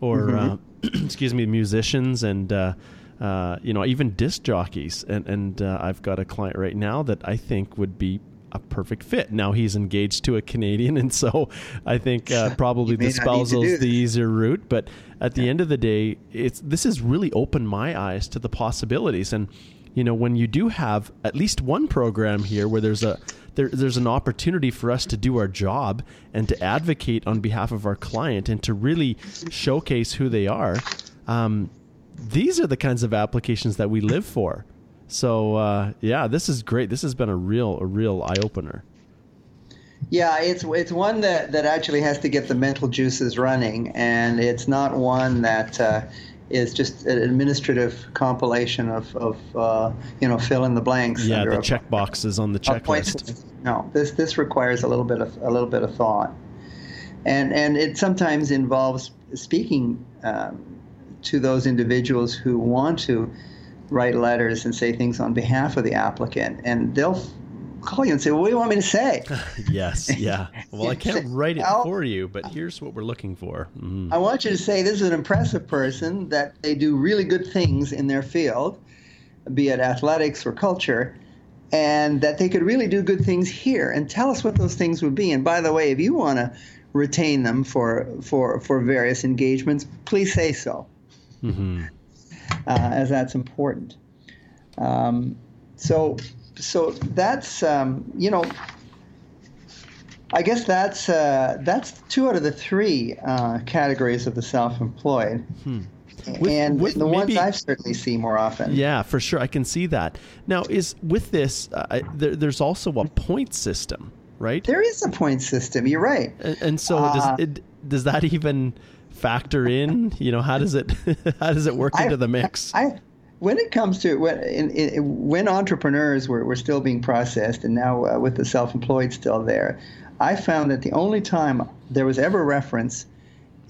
or mm-hmm. uh, excuse me, musicians and uh, uh, you know even disc jockeys. And and uh, I've got a client right now that I think would be a perfect fit. Now he's engaged to a Canadian, and so I think uh, probably the spousal is the easier route. But at the yeah. end of the day, it's this has really opened my eyes to the possibilities. And you know, when you do have at least one program here where there's a there, there's an opportunity for us to do our job and to advocate on behalf of our client and to really showcase who they are. Um, these are the kinds of applications that we live for. So uh, yeah, this is great. This has been a real a real eye opener. Yeah, it's it's one that, that actually has to get the mental juices running, and it's not one that uh, is just an administrative compilation of, of uh, you know fill in the blanks. Yeah, the check boxes on the checklist. No, this this requires a little bit of a little bit of thought, and and it sometimes involves speaking um, to those individuals who want to write letters and say things on behalf of the applicant, and they'll call you and say, "Well, what do you want me to say?" yes, yeah. Well, I can't write it for you, but here's what we're looking for. Mm. I want you to say this is an impressive person that they do really good things in their field, be it athletics or culture, and that they could really do good things here. And tell us what those things would be. And by the way, if you want to retain them for for for various engagements, please say so, mm-hmm. uh, as that's important. Um, so so that's um, you know I guess that's uh, that's two out of the three uh, categories of the self-employed. Hmm. With- and with the ones I've certainly seen more often. Yeah, for sure. I can see that. Now, is with this, uh, there, there's also a point system, right? There is a point system. You're right. And, and so, Uh, does it, does that even factor in? You know, how does it how does it work I- into the mix? I, when it comes to when in, in, when entrepreneurs were, were still being processed, and now uh, with the self-employed still there, I found that the only time there was ever reference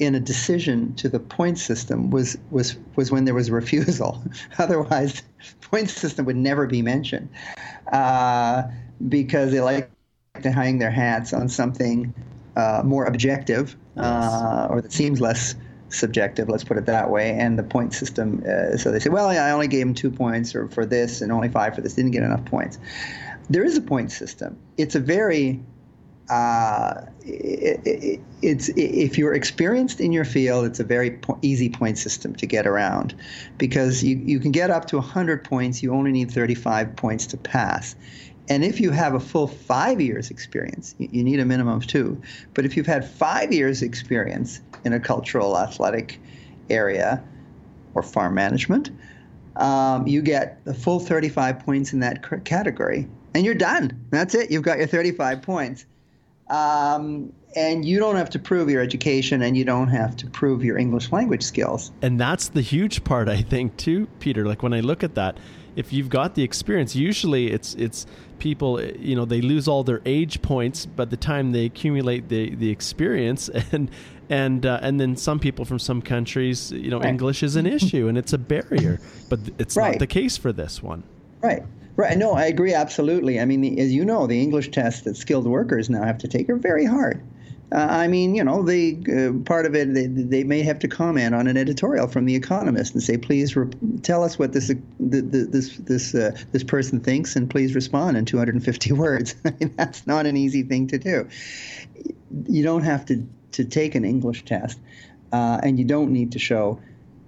in a decision to the point system was was was when there was a refusal. Otherwise, point system would never be mentioned uh, because they like to hang their hats on something uh, more objective uh, or that seems less subjective. Let's put it that way. And the point system. Uh, so they say, well, I only gave him two points or for this and only five for this. Didn't get enough points. There is a point system. It's a very uh, it, it, it's if you're experienced in your field, it's a very po- easy point system to get around, because you, you can get up to 100 points. You only need 35 points to pass, and if you have a full five years experience, you, need a minimum of two. But if you've had five years experience in a cultural athletic area or farm management, um, you get the full 35 points in that category, and you're done. That's it. You've got your 35 points. Um, and you don't have to prove your education and you don't have to prove your English language skills. and that's the huge part, I think, too, Peter. Like when I look at that, if you've got the experience, usually it's it's people, you know, they lose all their age points by the time they accumulate the the experience, and and uh, and then some people from some countries, you know, Right. English is an issue and it's a barrier, but it's not the case for this one. Right. Right. No, I agree absolutely. I mean, the, as you know, the English tests that skilled workers now have to take are very hard. Uh, I mean, you know, they uh, part of it they, they may have to comment on an editorial from the Economist and say, please re- tell us what this the, the, this this uh, this person thinks, and please respond in 250 words. I mean, that's not an easy thing to do. You don't have to to take an English test, uh, and you don't need to show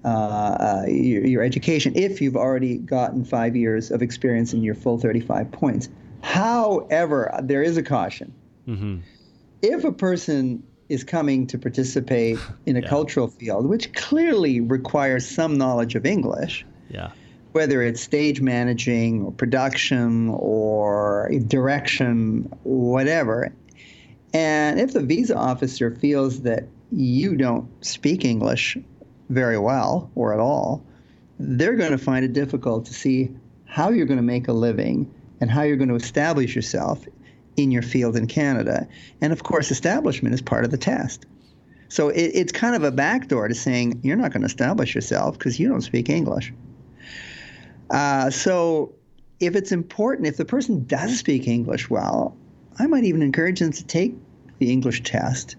uh, uh, your, your education if you've already gotten five years of experience in your full 35 points. However, there is a caution. If a person is coming to participate in a Yeah. cultural field, which clearly requires some knowledge of English, Yeah. whether it's stage managing or production or direction, whatever. And if the visa officer feels that you don't speak English very well or at all, they're going to find it difficult to see how you're going to make a living and how you're going to establish yourself in your field in Canada. And of course, establishment is part of the test. So it, it's kind of a backdoor to saying you're not going to establish yourself because you don't speak English. Uh, so if it's important, if the person does speak English well, I might even encourage them to take the English test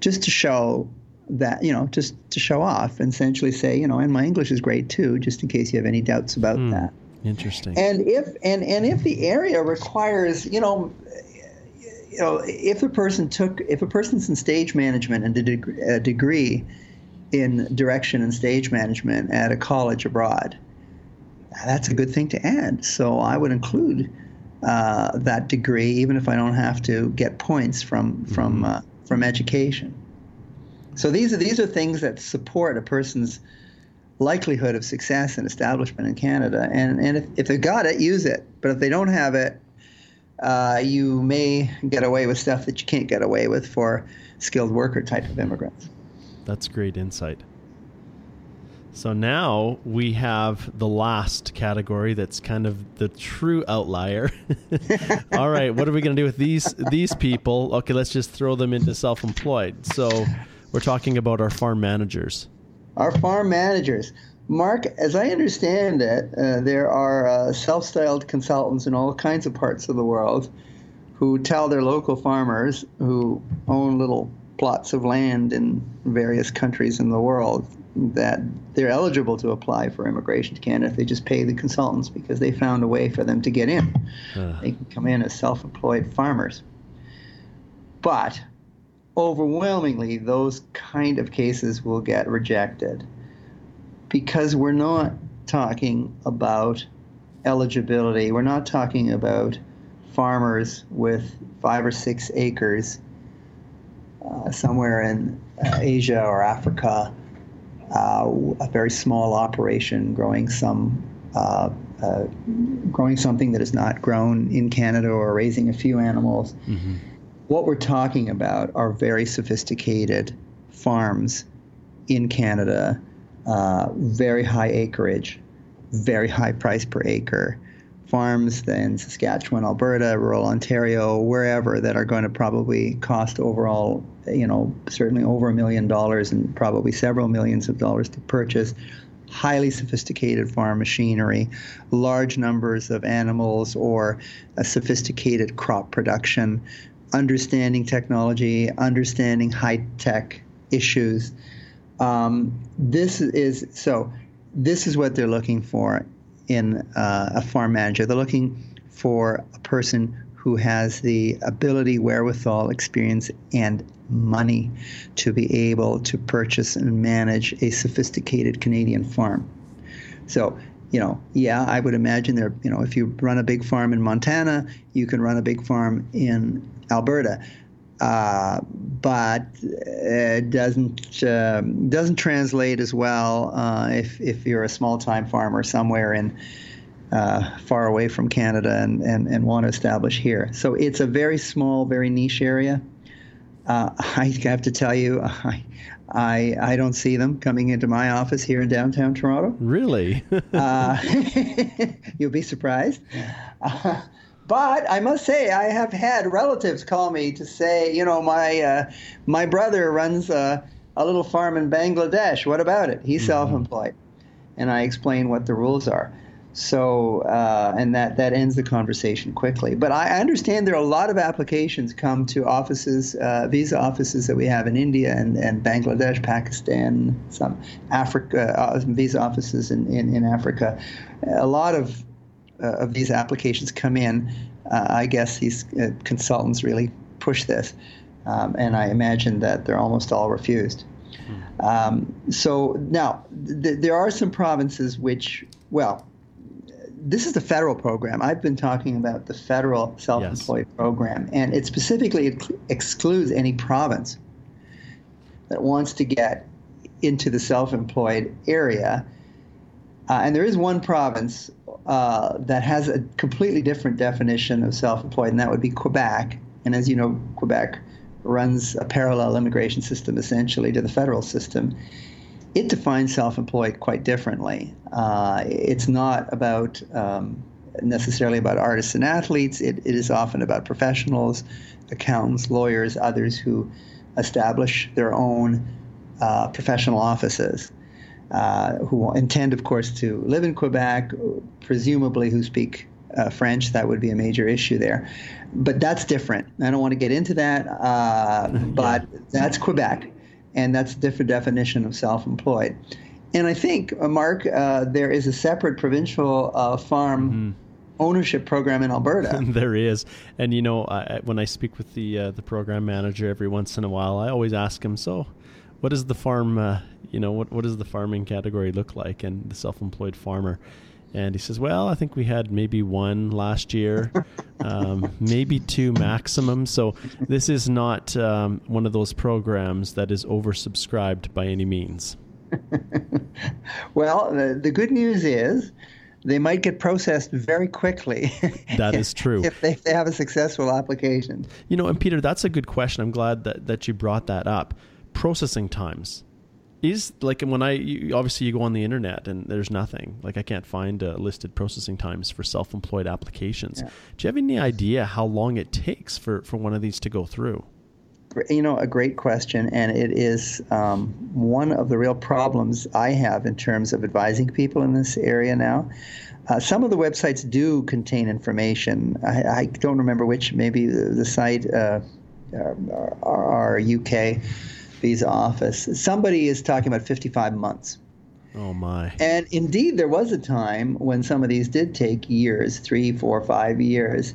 just to show that, you know, just to show off and essentially say, you know, and my English is great too, just in case you have any doubts about that. Interesting. And if and and if the area requires, you know, you know, if the person took, if a person's in stage management and did a a degree in direction and stage management at a college abroad, that's a good thing to add. So I would include uh, that degree, even if I don't have to get points from from uh, from education. So these are these are things that support a person's likelihood of success and establishment in Canada. And and if, if they've got it, use it. But if they don't have it, uh, you may get away with stuff that you can't get away with for skilled worker type of immigrants. That's great insight. So now we have the last category that's kind of the true outlier. All right, what are we going to do with these these people? Okay, let's just throw them into self-employed. So we're talking about our farm managers. Our farm managers. Mark, as I understand it, uh, there are uh, self styled consultants in all kinds of parts of the world who tell their local farmers who own little plots of land in various countries in the world that they're eligible to apply for immigration to Canada if they just pay the consultants because they found a way for them to get in. They can come in as self employed farmers. But overwhelmingly, those kind of cases will get rejected because we're not talking about eligibility. We're not talking about farmers with five or six acres uh, somewhere in uh, Asia or Africa uh, a very small operation growing some uh, uh, growing something that is not grown in Canada or raising a few animals. Mm-hmm. What we're talking about are very sophisticated farms in Canada, uh, very high acreage, very high price per acre. Farms in Saskatchewan, Alberta, rural Ontario, wherever that are going to probably cost overall, you know, certainly over a million dollars and probably several millions of dollars to purchase highly sophisticated farm machinery, large numbers of animals, or a sophisticated crop production, understanding technology, understanding high tech issues. Um, this is so. This is what they're looking for in uh, a farm manager. They're looking for a person who has the ability, wherewithal, experience, and money to be able to purchase and manage a sophisticated Canadian farm. So, you know, yeah, I would imagine there, you know, if you run a big farm in Montana, you can run a big farm in Alberta. Uh, but it doesn't uh, doesn't translate as well uh, if if you're a small time farmer somewhere in uh, far away from Canada and, and, and want to establish here. So it's a very small, very niche area. Uh, I have to tell you, I, I, I don't see them coming into my office here in downtown Toronto. Really? uh, you'll be surprised. But I must say, I have had relatives call me to say, you know, my uh, my brother runs a, a, little farm in Bangladesh. What about it? He's mm-hmm. self-employed, and I explain what the rules are. So, uh, and that, that ends the conversation quickly. But I understand there are a lot of applications come to offices, uh, visa offices that we have in India and, and Bangladesh, Pakistan, some Africa, uh, visa offices in, in, in, Africa. A lot of, of these applications come in. Uh, I guess these uh, consultants really push this. Um, and I imagine that they're almost all refused. Hmm. Um, so now, th- there are some provinces which, well, this is the federal program. I've been talking about the federal self-employed yes. program, and it specifically ex- excludes any province that wants to get into the self-employed area. Uh, and there is one province uh, that has a completely different definition of self-employed, and that would be Quebec. And as you know, Quebec runs a parallel immigration system essentially to the federal system it defines self-employed quite differently. Uh, it's not about um, necessarily about artists and athletes. It, it is often about professionals, accountants, lawyers, others who establish their own uh, professional offices. Uh, who intend, of course, to live in Quebec, presumably who speak uh, French. That would be a major issue there. But that's different. I don't want to get into that, uh, but that's Quebec and that's a different definition of self-employed. And I think, uh, Mark, uh, there is a separate provincial uh, farm. Mm-hmm. Ownership program in Alberta. there is, and you know, I, when I speak with the uh, the program manager every once in a while, I always ask him, "So, what does the farm, uh, you know, what what does the farming category look like?" And the self-employed farmer, and he says, "Well, I think we had maybe one last year, um, maybe two maximum. So this is not um, one of those programs that is oversubscribed by any means." well, the, the good news is they might get processed very quickly. That is true. if, they, if they have a successful application. You know, and Peter, that's a good question. I'm glad that, that you brought that up. Processing times is like when I you, obviously you go on the internet and there's nothing like I can't find uh, listed processing times for self-employed applications. Yeah. Do you have any idea how long it takes for for one of these to go through? You know, a great question, and it is um, one of the real problems I have in terms of advising people in this area now. Uh, some of the websites do contain information. I, I don't remember which. Maybe the, the site, uh, our, our UK visa office. Somebody is talking about 55 months. Oh my! And indeed, there was a time when some of these did take years, three, four, five years.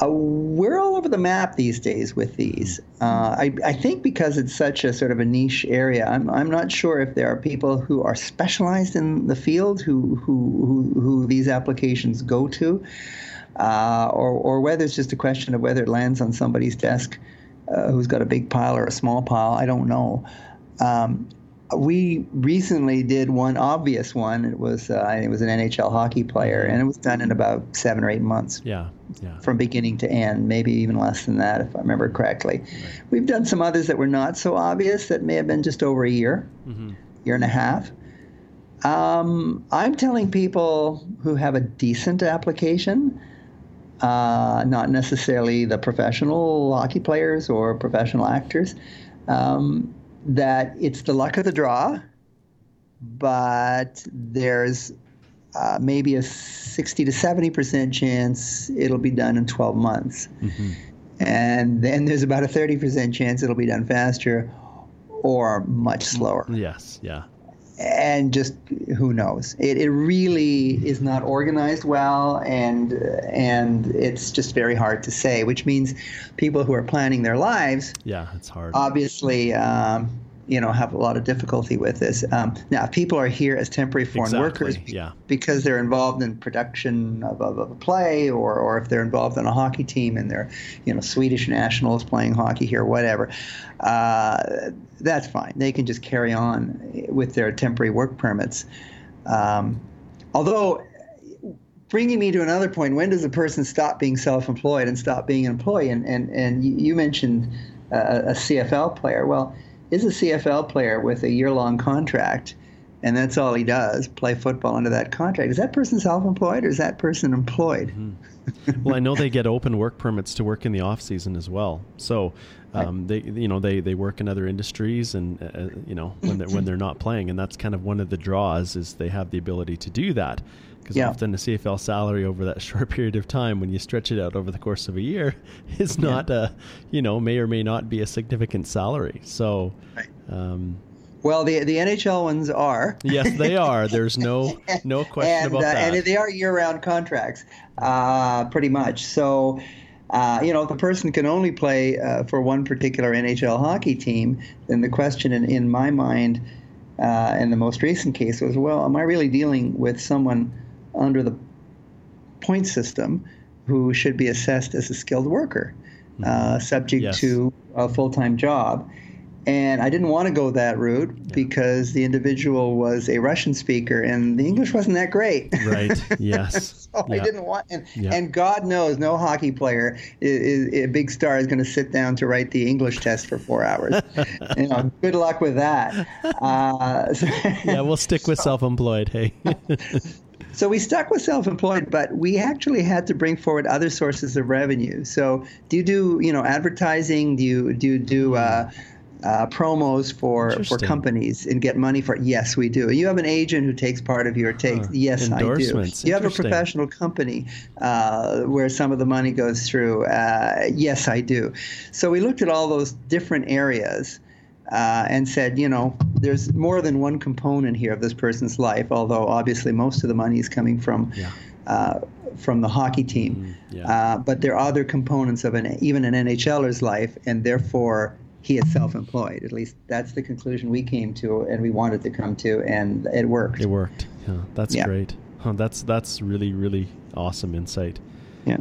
Uh, we're all over the map these days with these. Uh, I, I, think because it's such a sort of a niche area, I'm, I'm not sure if there are people who are specialized in the field who, who, who, who these applications go to, uh, or, or whether it's just a question of whether it lands on somebody's desk uh, who's got a big pile or a small pile. I don't know. Um, we recently did one obvious one. It was uh, it was an NHL hockey player, and it was done in about seven or eight months. Yeah, yeah. From beginning to end, maybe even less than that, if I remember correctly. Right. We've done some others that were not so obvious that may have been just over a year, mm-hmm. year and a half. Um, I'm telling people who have a decent application, uh, not necessarily the professional hockey players or professional actors. Um, that it's the luck of the draw, but there's uh, maybe a 60 to 70 percent chance it'll be done in 12 months. Mm-hmm. And then there's about a 30 percent chance it'll be done faster or much slower. Yes, yeah. And just who knows? It, it really is not organized well, and and it's just very hard to say. Which means people who are planning their lives, yeah, it's hard. Obviously, um, you know, have a lot of difficulty with this. Um, now, if people are here as temporary foreign exactly, workers yeah. because they're involved in production of, of, of, a play, or, or if they're involved in a hockey team and they're, you know, Swedish nationals playing hockey here, whatever, uh, that's fine. They can just carry on with their temporary work permits. Um, although, bringing me to another point, when does a person stop being self-employed and stop being an employee? And and and you mentioned uh, a CFL player. Well is a CFL player with a year long contract and that's all he does play football under that contract is that person self-employed or is that person employed mm-hmm. well i know they get open work permits to work in the off season as well so um, they you know they, they work in other industries and uh, uh you know when they're when they're not playing and that's kind of one of the draws is they have the ability to do that because yeah. often a CFL salary over that short period of time, when you stretch it out over the course of a year, is not yeah. a, you know, may or may not be a significant salary. So, right. um, well, the the NHL ones are. yes, they are. There's no no question and, about uh, that. And they are year-round contracts, uh, pretty much. So, uh, you know, if the person can only play uh, for one particular NHL hockey team, then the question in, in my mind, uh, in the most recent case, was, well, am I really dealing with someone under the point system who should be assessed as a skilled worker, mm-hmm. uh, subject yes. to a full time job. And I didn't want to go that route because the individual was a Russian speaker and the English wasn't that great. Right. Yes. so yeah. I didn't want, and, yeah. and God knows no hockey player, is, is, a big star, is going to sit down to write the English test for four hours. you know, good luck with that. Uh, yeah, we'll stick with so, self employed. Hey. So we stuck with self-employed, but we actually had to bring forward other sources of revenue. So do you do you know advertising? Do you do you do uh, uh, promos for for companies and get money for it? Yes, we do. You have an agent who takes part of your take. Huh. Yes, I do. You have a professional company uh, where some of the money goes through. Uh, yes, I do. So we looked at all those different areas uh, and said, you know, there's more than one component here of this person's life, although obviously most of the money is coming from. Yeah. Uh, from the hockey team, mm, yeah. uh, but there are other components of an even an NHLer's life, and therefore he is self-employed. At least that's the conclusion we came to, and we wanted to come to, and it worked. It worked. Yeah, that's yeah. great. Huh, that's that's really really awesome insight. Yeah.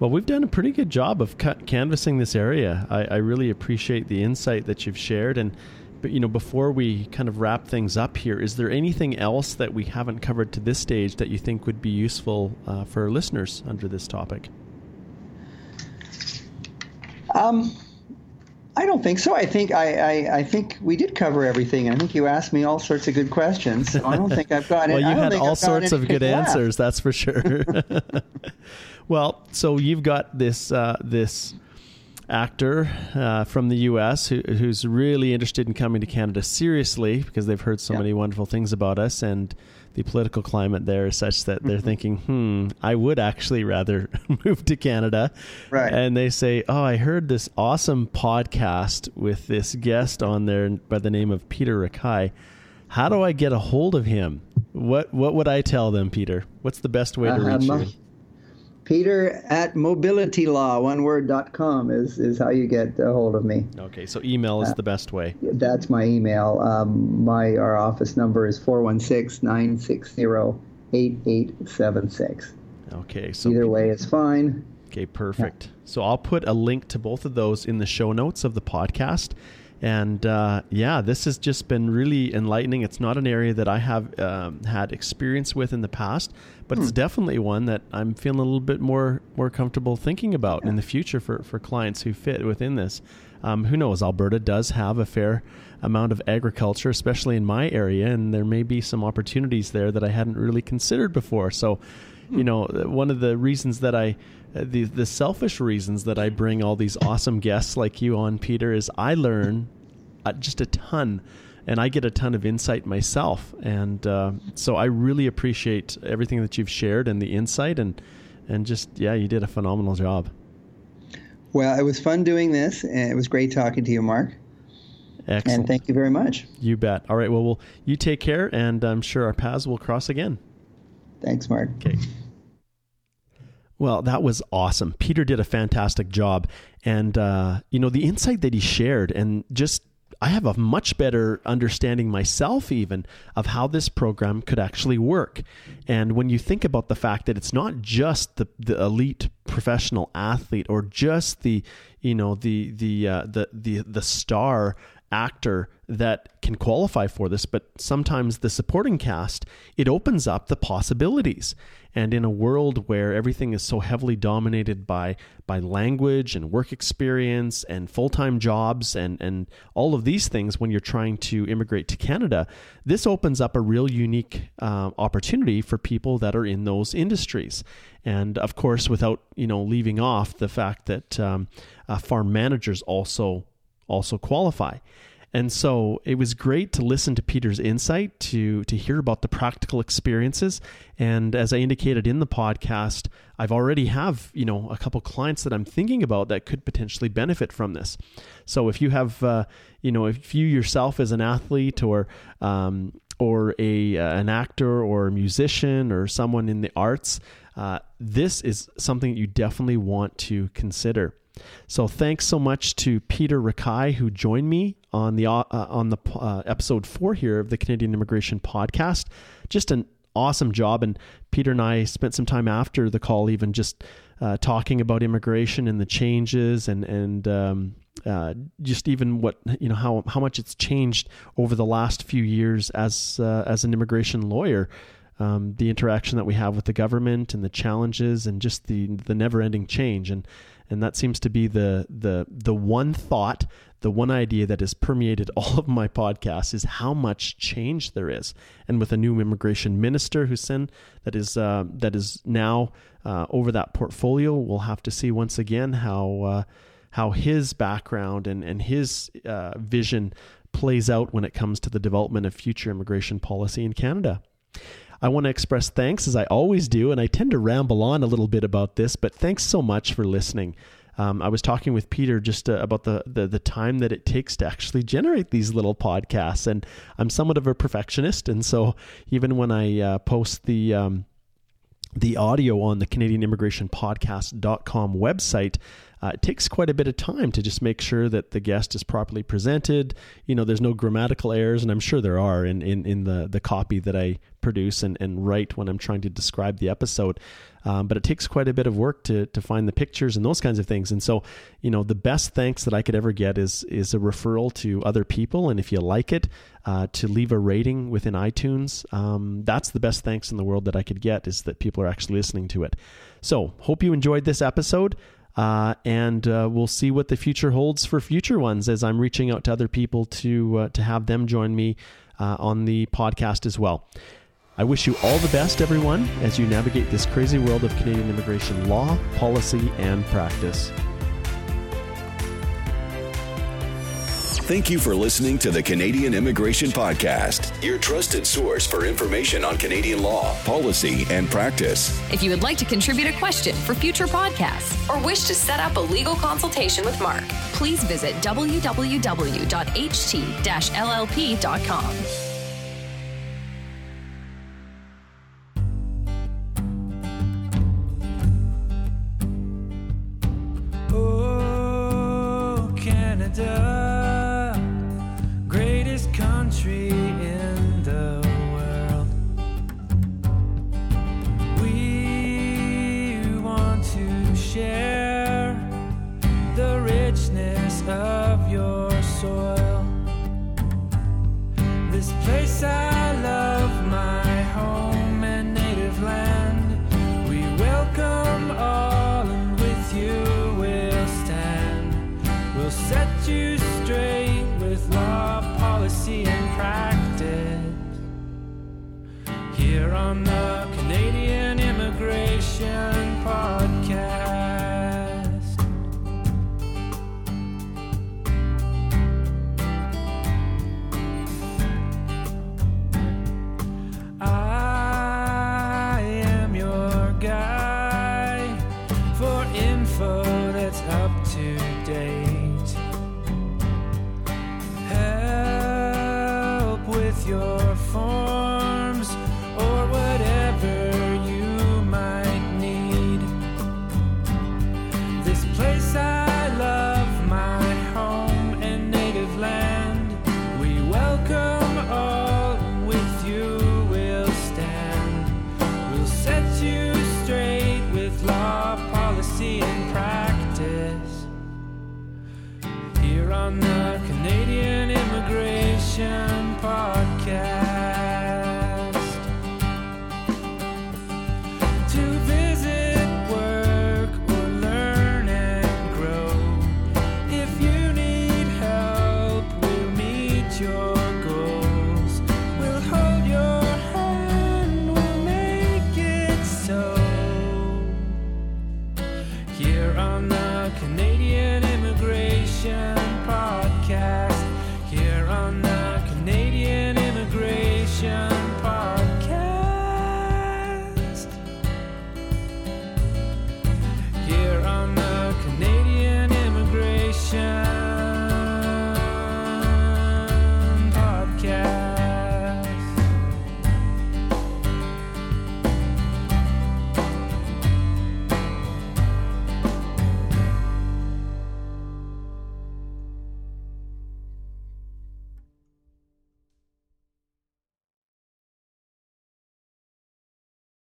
Well, we've done a pretty good job of ca- canvassing this area. I, I, really appreciate the insight that you've shared. And, but you know, before we kind of wrap things up here, is there anything else that we haven't covered to this stage that you think would be useful uh, for our listeners under this topic? Um, I don't think so. I think I, I, I, think we did cover everything. I think you asked me all sorts of good questions. So I don't think I've got. well, you had all I've sorts of good left. answers. That's for sure. Well, so you've got this uh, this actor uh, from the U.S. Who, who's really interested in coming to Canada seriously because they've heard so yeah. many wonderful things about us and the political climate there is such that they're mm-hmm. thinking, hmm, I would actually rather move to Canada. Right. And they say, oh, I heard this awesome podcast with this guest on there by the name of Peter Rekai. How do I get a hold of him? What What would I tell them, Peter? What's the best way to uh, reach you? Peter at mobilitylaw, one word, dot com is, is how you get a hold of me. Okay, so email is uh, the best way. That's my email. Um, my Our office number is 416 960 8876. Okay, so either way is fine. Okay, perfect. Yeah. So I'll put a link to both of those in the show notes of the podcast. And uh, yeah, this has just been really enlightening. It's not an area that I have um, had experience with in the past, but it's definitely one that I'm feeling a little bit more more comfortable thinking about in the future for, for clients who fit within this. Um, who knows? Alberta does have a fair amount of agriculture, especially in my area, and there may be some opportunities there that I hadn't really considered before. So, you know, one of the reasons that I uh, the the selfish reasons that I bring all these awesome guests like you on, Peter, is I learn uh, just a ton, and I get a ton of insight myself, and uh, so I really appreciate everything that you've shared and the insight, and and just yeah, you did a phenomenal job. Well, it was fun doing this, and it was great talking to you, Mark. Excellent. And thank you very much. You bet. All right. Well, well, you take care, and I'm sure our paths will cross again. Thanks, Mark. Okay. Well, that was awesome. Peter did a fantastic job. And, uh, you know, the insight that he shared, and just I have a much better understanding myself, even of how this program could actually work. And when you think about the fact that it's not just the, the elite professional athlete or just the, you know, the the uh, the the the star actor that can qualify for this, but sometimes the supporting cast, it opens up the possibilities. And in a world where everything is so heavily dominated by by language and work experience and full-time jobs and and all of these things when you're trying to immigrate to Canada, this opens up a real unique uh, opportunity for people that are in those industries. And of course, without you know leaving off the fact that um, uh, farm managers also also qualify. And so it was great to listen to Peter's insight, to to hear about the practical experiences. And as I indicated in the podcast, I've already have you know a couple clients that I'm thinking about that could potentially benefit from this. So if you have uh, you know if you yourself as an athlete or um, or a uh, an actor or a musician or someone in the arts, uh, this is something you definitely want to consider. So thanks so much to Peter Rekai who joined me on the uh, on the uh, episode four here of the Canadian Immigration Podcast. Just an awesome job, and Peter and I spent some time after the call, even just uh, talking about immigration and the changes, and and um, uh, just even what you know how how much it's changed over the last few years as uh, as an immigration lawyer. Um, the interaction that we have with the government and the challenges and just the the never ending change and and that seems to be the the the one thought the one idea that has permeated all of my podcasts is how much change there is and with a new immigration minister Hussen that is uh, that is now uh, over that portfolio we'll have to see once again how uh, how his background and and his uh, vision plays out when it comes to the development of future immigration policy in Canada. I want to express thanks as I always do, and I tend to ramble on a little bit about this, but thanks so much for listening. Um, I was talking with Peter just uh, about the, the, the time that it takes to actually generate these little podcasts, and I'm somewhat of a perfectionist, and so even when I uh, post the um, the audio on the Canadian Immigration Podcast.com website, uh, it takes quite a bit of time to just make sure that the guest is properly presented. You know, there's no grammatical errors, and I'm sure there are in, in, in the, the copy that I produce and, and write when I'm trying to describe the episode. Um, but it takes quite a bit of work to, to find the pictures and those kinds of things. And so, you know, the best thanks that I could ever get is is a referral to other people. And if you like it, uh, to leave a rating within iTunes. Um, that's the best thanks in the world that I could get is that people are actually listening to it. So, hope you enjoyed this episode. Uh, and uh, we'll see what the future holds for future ones as I'm reaching out to other people to uh, to have them join me uh, on the podcast as well. I wish you all the best, everyone, as you navigate this crazy world of Canadian immigration law, policy, and practice. Thank you for listening to the Canadian Immigration Podcast, your trusted source for information on Canadian law, policy, and practice. If you would like to contribute a question for future podcasts or wish to set up a legal consultation with Mark, please visit www.ht-llp.com. Oh, Canada, greatest country in the world. We want to share the richness of your soil. This place I practice. Here on the Canadian Immigration